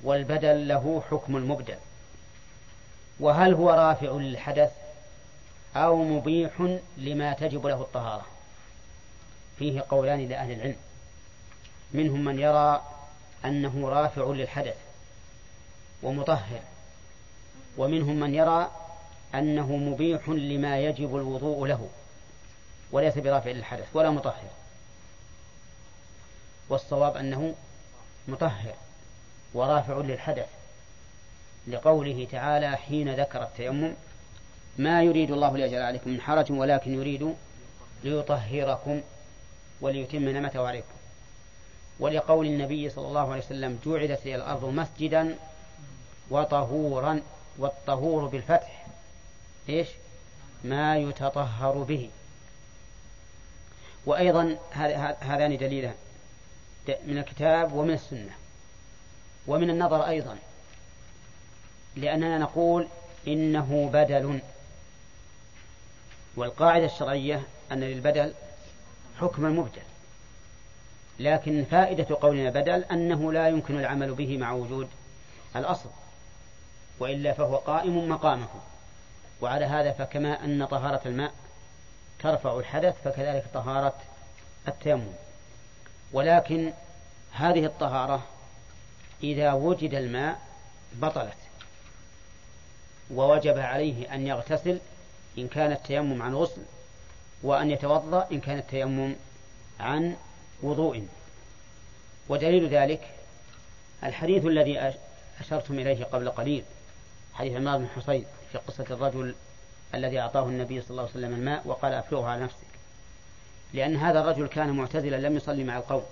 والبدل له حكم المبدل وهل هو رافع للحدث أو مبيح لما تجب له الطهارة؟ فيه قولان لأهل العلم. منهم من يرى أنه رافع للحدث ومطهر ومنهم من يرى أنه مبيح لما يجب الوضوء له وليس برافع للحدث ولا مطهر. والصواب أنه مطهر ورافع للحدث لقوله تعالى حين ذكر التيمم ما يريد الله ليجعل عليكم من حرج ولكن يريد ليطهركم وليتم نعمته عليكم. ولقول النبي صلى الله عليه وسلم جعلت لي الأرض مسجدا وطهورا والطهور بالفتح. إيش؟ ما يتطهر به. وأيضا هذان دليلان. من الكتاب ومن السنة. ومن النظر أيضا. لأننا نقول إنه بدل. والقاعدة الشرعية أن للبدل حكم المبدل لكن فائدة قولنا بدل أنه لا يمكن العمل به مع وجود الأصل. وإلا فهو قائم مقامه. وعلى هذا فكما أن طهارة الماء ترفع الحدث فكذلك طهارة التيمم. ولكن هذه الطهارة إذا وجد الماء بطلت ووجب عليه أن يغتسل إن كان التيمم عن غسل وأن يتوضأ إن كان التيمم عن وضوء. ودليل ذلك الحديث الذي أشرتم إليه قبل قليل حديث عمار بن حصين. في قصة الرجل الذي أعطاه النبي صلى الله عليه وسلم الماء وقال أفرغه على نفسك. لأن هذا الرجل كان معتزلا لم يصلي مع القوم.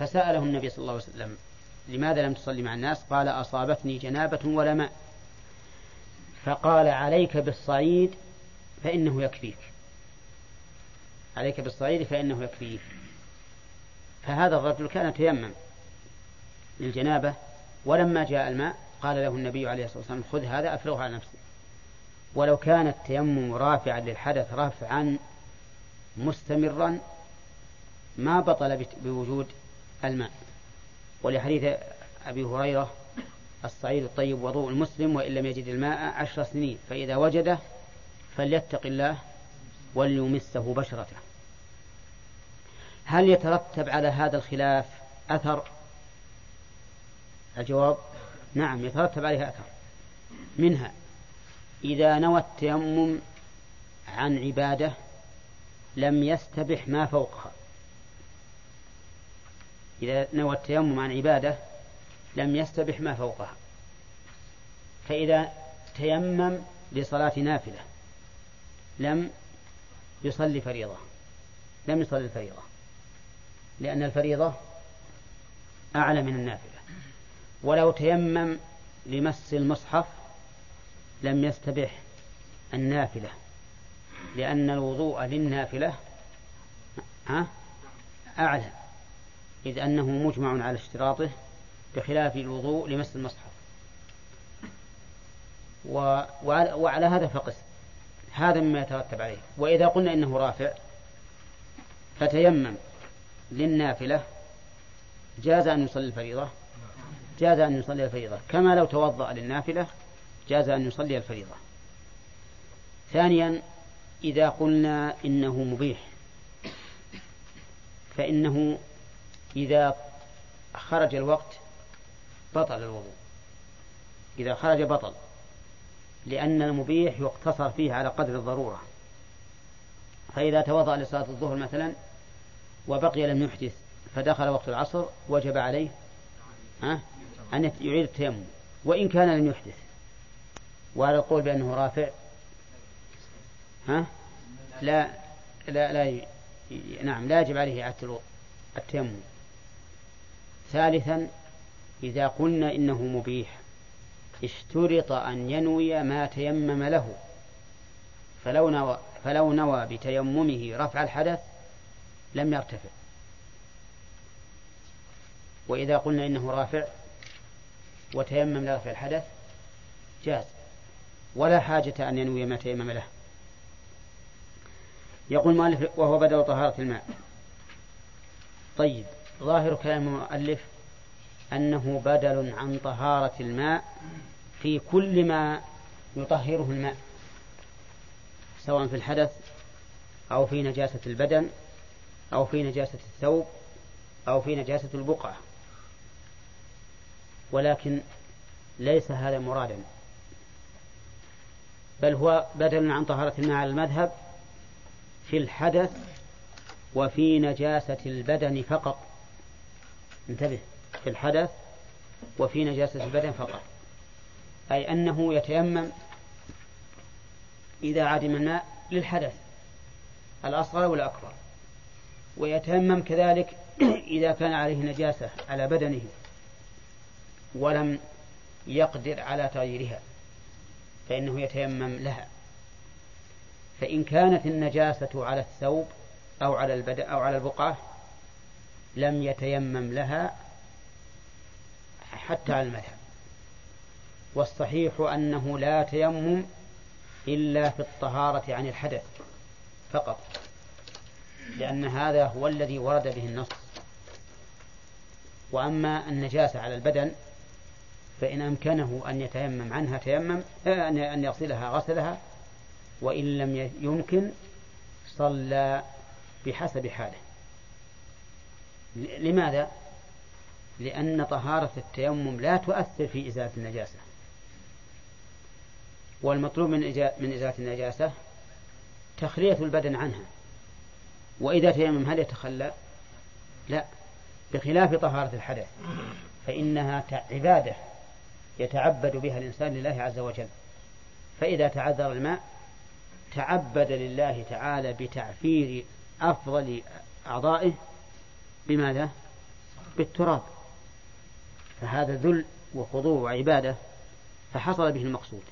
فسأله النبي صلى الله عليه وسلم لماذا لم تصلي مع الناس؟ قال أصابتني جنابة ولا ماء. فقال عليك بالصعيد فإنه يكفيك. عليك بالصعيد فإنه يكفيك. فهذا الرجل كان تيمم للجنابة ولما جاء الماء قال له النبي عليه الصلاة والسلام خذ هذا أفرغه على نفسك. ولو كان التيمم رافعا للحدث رفعا مستمرا ما بطل بوجود الماء. ولحديث أبي هريرة الصعيد الطيب وضوء المسلم وإن لم يجد الماء عشر سنين فإذا وجده فليتق الله وليمسه بشرته. هل يترتب على هذا الخلاف أثر؟ الجواب نعم يترتب عليه أثر. منها إذا نوى التيمم عن عبادة لم يستبح ما فوقها. إذا نوى التيمم عن عبادة لم يستبح ما فوقها. فإذا تيمم لصلاة نافلة لم يصلي فريضة لم يصلي الفريضة لأن الفريضة أعلى من النافلة. ولو تيمم لمس المصحف لم يستبح النافلة لأن الوضوء للنافلة أعلى إذ أنه مجمع على اشتراطه بخلاف الوضوء لمس المصحف. وعلى هذا فقس هذا مما يترتب عليه. وإذا قلنا إنه رافع فتيمم للنافلة جاز أن يصلي الفريضة جاز أن يصلي الفريضة كما لو توضأ للنافلة جاز أن يصلي الفريضة. ثانيا إذا قلنا إنه مبيح فإنه إذا خرج الوقت بطل الوضوء. إذا خرج بطل لأن المبيح يقتصر فيه على قدر الضرورة. فإذا توضأ لصلاة الظهر مثلا وبقي لم يحدث فدخل وقت العصر وجب عليه أن يعيد التيمم وإن كان لم يحدث. وهذا القول بأنه رافع. ها؟ لا لا لا. نعم لا يجب عليه إعادة التيمم. ثالثا إذا قلنا إنه مبيح اشترط أن ينوي ما تيمم له. فلو نوى فلو نوى بتيممه رفع الحدث لم يرتفع. وإذا قلنا إنه رافع وتيمم لرفع الحدث جاز. ولا حاجة أن ينوي ما تيمم له. يقول المؤلف وهو بدل طهارة الماء. طيب ظاهر كلام المؤلف أنه بدل عن طهارة الماء في كل ما يطهره الماء سواء في الحدث أو في نجاسة البدن أو في نجاسة الثوب أو في نجاسة البقعة. ولكن ليس هذا مرادا. بل هو بدل عن طهارة الماء على المذهب في الحدث وفي نجاسة البدن فقط. انتبه في الحدث وفي نجاسة البدن فقط. أي أنه يتيمم إذا عدم الماء للحدث الأصغر والأكبر. ويتيمم كذلك إذا كان عليه نجاسة على بدنه. ولم يقدر على تغييرها فإنه يتيمم لها. فإن كانت النجاسة على الثوب أو على البدء أو على البقعة لم يتيمم لها حتى على المذهب. والصحيح أنه لا تيمم إلا في الطهارة عن الحدث فقط لأن هذا هو الذي ورد به النص. وأما النجاسة على البدن فإن أمكنه أن يتيمم عنها تيمم آه، أن يغسلها غسلها. وإن لم يمكن صلى بحسب حاله. لماذا؟ لأن طهارة التيمم لا تؤثر في إزالة النجاسة. والمطلوب من من إزالة النجاسة تخلية البدن عنها. وإذا تيمم هل يتخلى؟ لا. بخلاف طهارة الحدث. فإنها عبادة. يتعبد بها الإنسان لله عز وجل فإذا تعذر الماء تعبد لله تعالى بتعفير أفضل أعضائه بماذا؟ بالتراب فهذا ذل وخضوع وعبادة فحصل به المقصود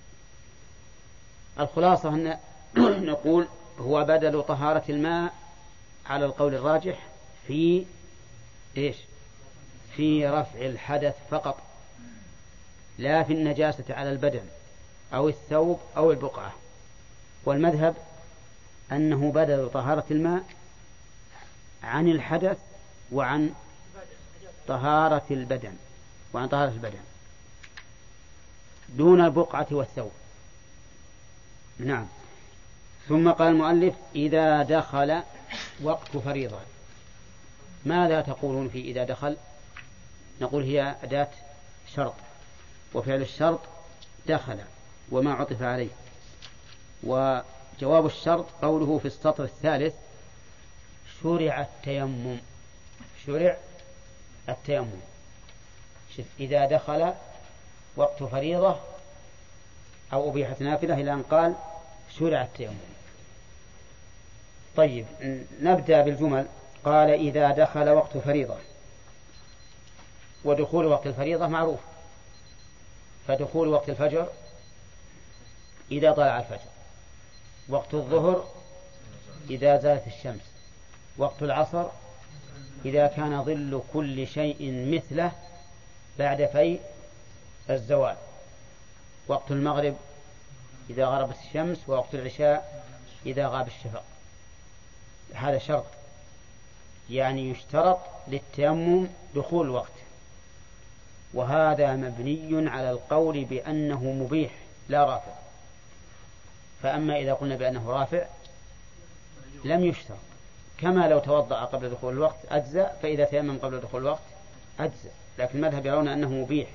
الخلاصة أن نقول هو بدل طهارة الماء على القول الراجح في إيش؟ في رفع الحدث فقط لا في النجاسة على البدن أو الثوب أو البقعة. والمذهب أنه بدل طهارة الماء عن الحدث وعن طهارة البدن وعن طهارة البدن. دون البقعة والثوب. نعم. ثم قال المؤلف إذا دخل وقت فريضة. ماذا تقولون في إذا دخل؟ نقول هي أداة شرط. وفعل الشرط دخل وما عطف عليه. وجواب الشرط قوله في السطر الثالث شرع التيمم. شرع التيمم. إذا دخل وقت فريضة أو أبيحت نافلة إلى أن قال شرع التيمم. طيب نبدأ بالجمل. قال إذا دخل وقت فريضة. ودخول وقت الفريضة معروف. فدخول وقت الفجر إذا طلع الفجر. وقت الظهر إذا زالت الشمس. وقت العصر إذا كان ظل كل شيء مثله بعد في الزوال. وقت المغرب إذا غربت الشمس ووقت العشاء إذا غاب الشفق. هذا شرط. يعني يشترط للتيمم دخول الوقت. وهذا مبني على القول بأنه مبيح لا رافع. فأما إذا قلنا بأنه رافع لم يشترط. كما لو توضأ قبل دخول الوقت أجزأ فإذا تيمم قبل دخول الوقت أجزأ. لكن المذهب يرون أنه مبيح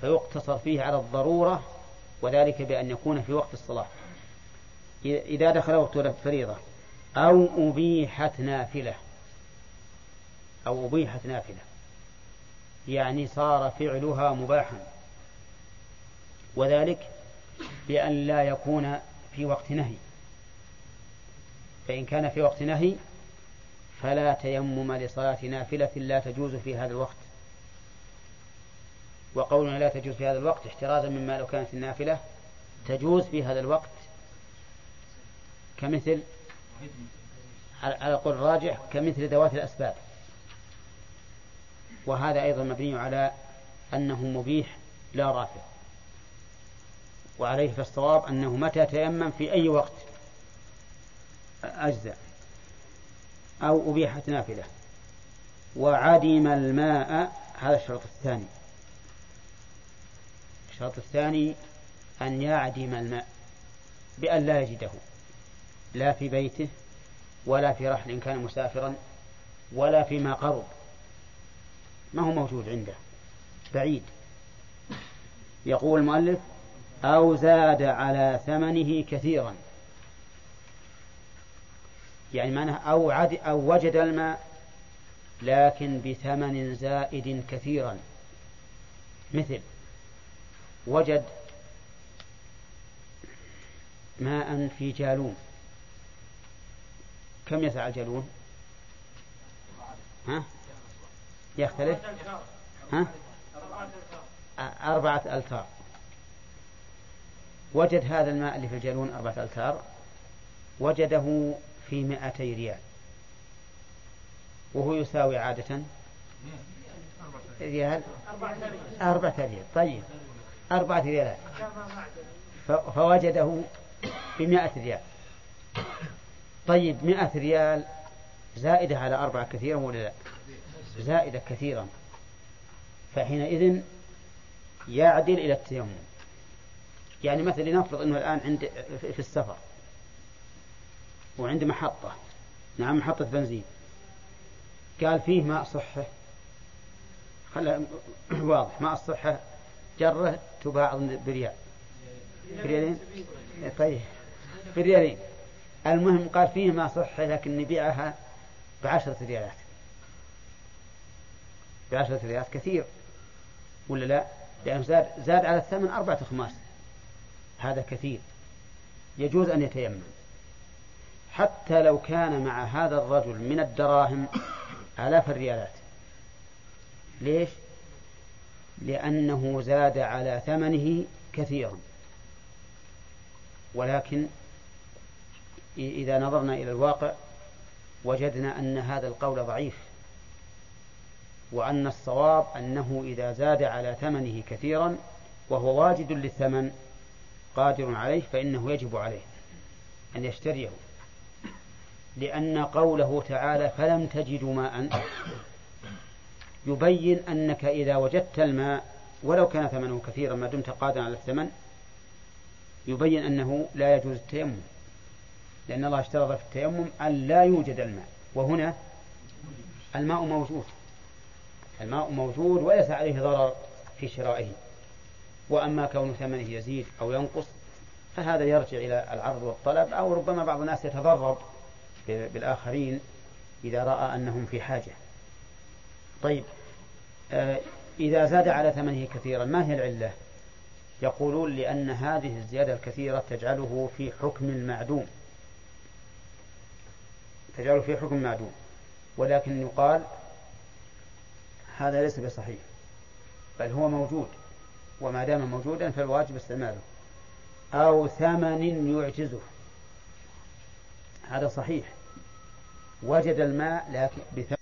فيقتصر فيه على الضرورة وذلك بأن يكون في وقت الصلاة. إذا دخل وقت الفريضة أو أبيحت نافلة. أو أبيحت نافلة. يعني صار فعلها مباحا. وذلك بأن لا يكون في وقت نهي. فإن كان في وقت نهي فلا تيمم لصلاة نافلة لا تجوز في هذا الوقت. وقولنا لا تجوز في هذا الوقت احترازا مما لو كانت النافلة تجوز في هذا الوقت. كمثل على قول الراجح كمثل ذوات الأسباب. وهذا أيضا مبني على أنه مبيح لا رافع. وعليه فالصواب أنه متى تيمم في أي وقت أجزاء أو أبيحت نافلة. وعدم الماء هذا الشرط الثاني. الشرط الثاني أن يعدم الماء بأن لا يجده. لا في بيته ولا في رحل إن كان مسافرا ولا فيما قرب. ما هو موجود عنده. بعيد. يقول المؤلف أو زاد على ثمنه كثيرا. يعني معناه أو, عد أو وجد الماء لكن بثمن زائد كثيرا. مثل وجد ماء في جالون كم يسع الجالون ها؟ يختلف؟ ها؟ أربعة ألتار. وجد هذا الماء اللي في الجالون أربعة ألتار. وجده في مائتي ريال. وهو يساوي عادة ريال؟ أربعة ريال. طيب. أربعة ريالات. فوجده بمائة ريال. طيب مائة ريال زائدة على أربعة كثيرا ولا لا؟ زائدة كثيرا. فحينئذ يعدل إلى التيمم. يعني مثلا لنفرض أنه الآن عند في السفر. وعند محطة. نعم محطة بنزين. قال فيه ماء صحة. خلى واضح. ماء الصحة جرة تباع بريال. بريالين؟ طيب. بريالين. المهم قال فيه ماء صحة لكن نبيعها بعشرة ريالات. بعشرة ريالات كثير. ولا لا؟ لأنه زاد زاد على الثمن أربعة أخماس هذا كثير. يجوز أن يتيمم. حتى لو كان مع هذا الرجل من الدراهم آلاف الريالات. ليش؟ لأنه زاد على ثمنه كثيرا. ولكن إذا نظرنا إلى الواقع وجدنا أن هذا القول ضعيف. وأن الصواب أنه إذا زاد على ثمنه كثيرا وهو واجد للثمن قادر عليه فإنه يجب عليه أن يشتريه. لأن قوله تعالى فلم تجدوا ماء يبين أنك إذا وجدت الماء ولو كان ثمنه كثيرا ما دمت قادرا على الثمن يبين أنه لا يجوز التيمم. لأن الله اشترط في التيمم أن لا يوجد الماء. وهنا الماء موجود. الماء موجود وليس عليه ضرر في شرائه. وأما كون ثمنه يزيد أو ينقص فهذا يرجع إلى العرض والطلب أو ربما بعض الناس يتضرر بالآخرين إذا رأى أنهم في حاجة. طيب آه إذا زاد على ثمنه كثيرا ما هي العلة؟ يقولون لأن هذه الزيادة الكثيرة تجعله في حكم المعدوم تجعله في حكم معدوم. ولكن يقال هذا ليس بصحيح بل هو موجود وما دام موجودا فالواجب استعماله. أو ثمن يعجزه. هذا صحيح. وجد الماء لكن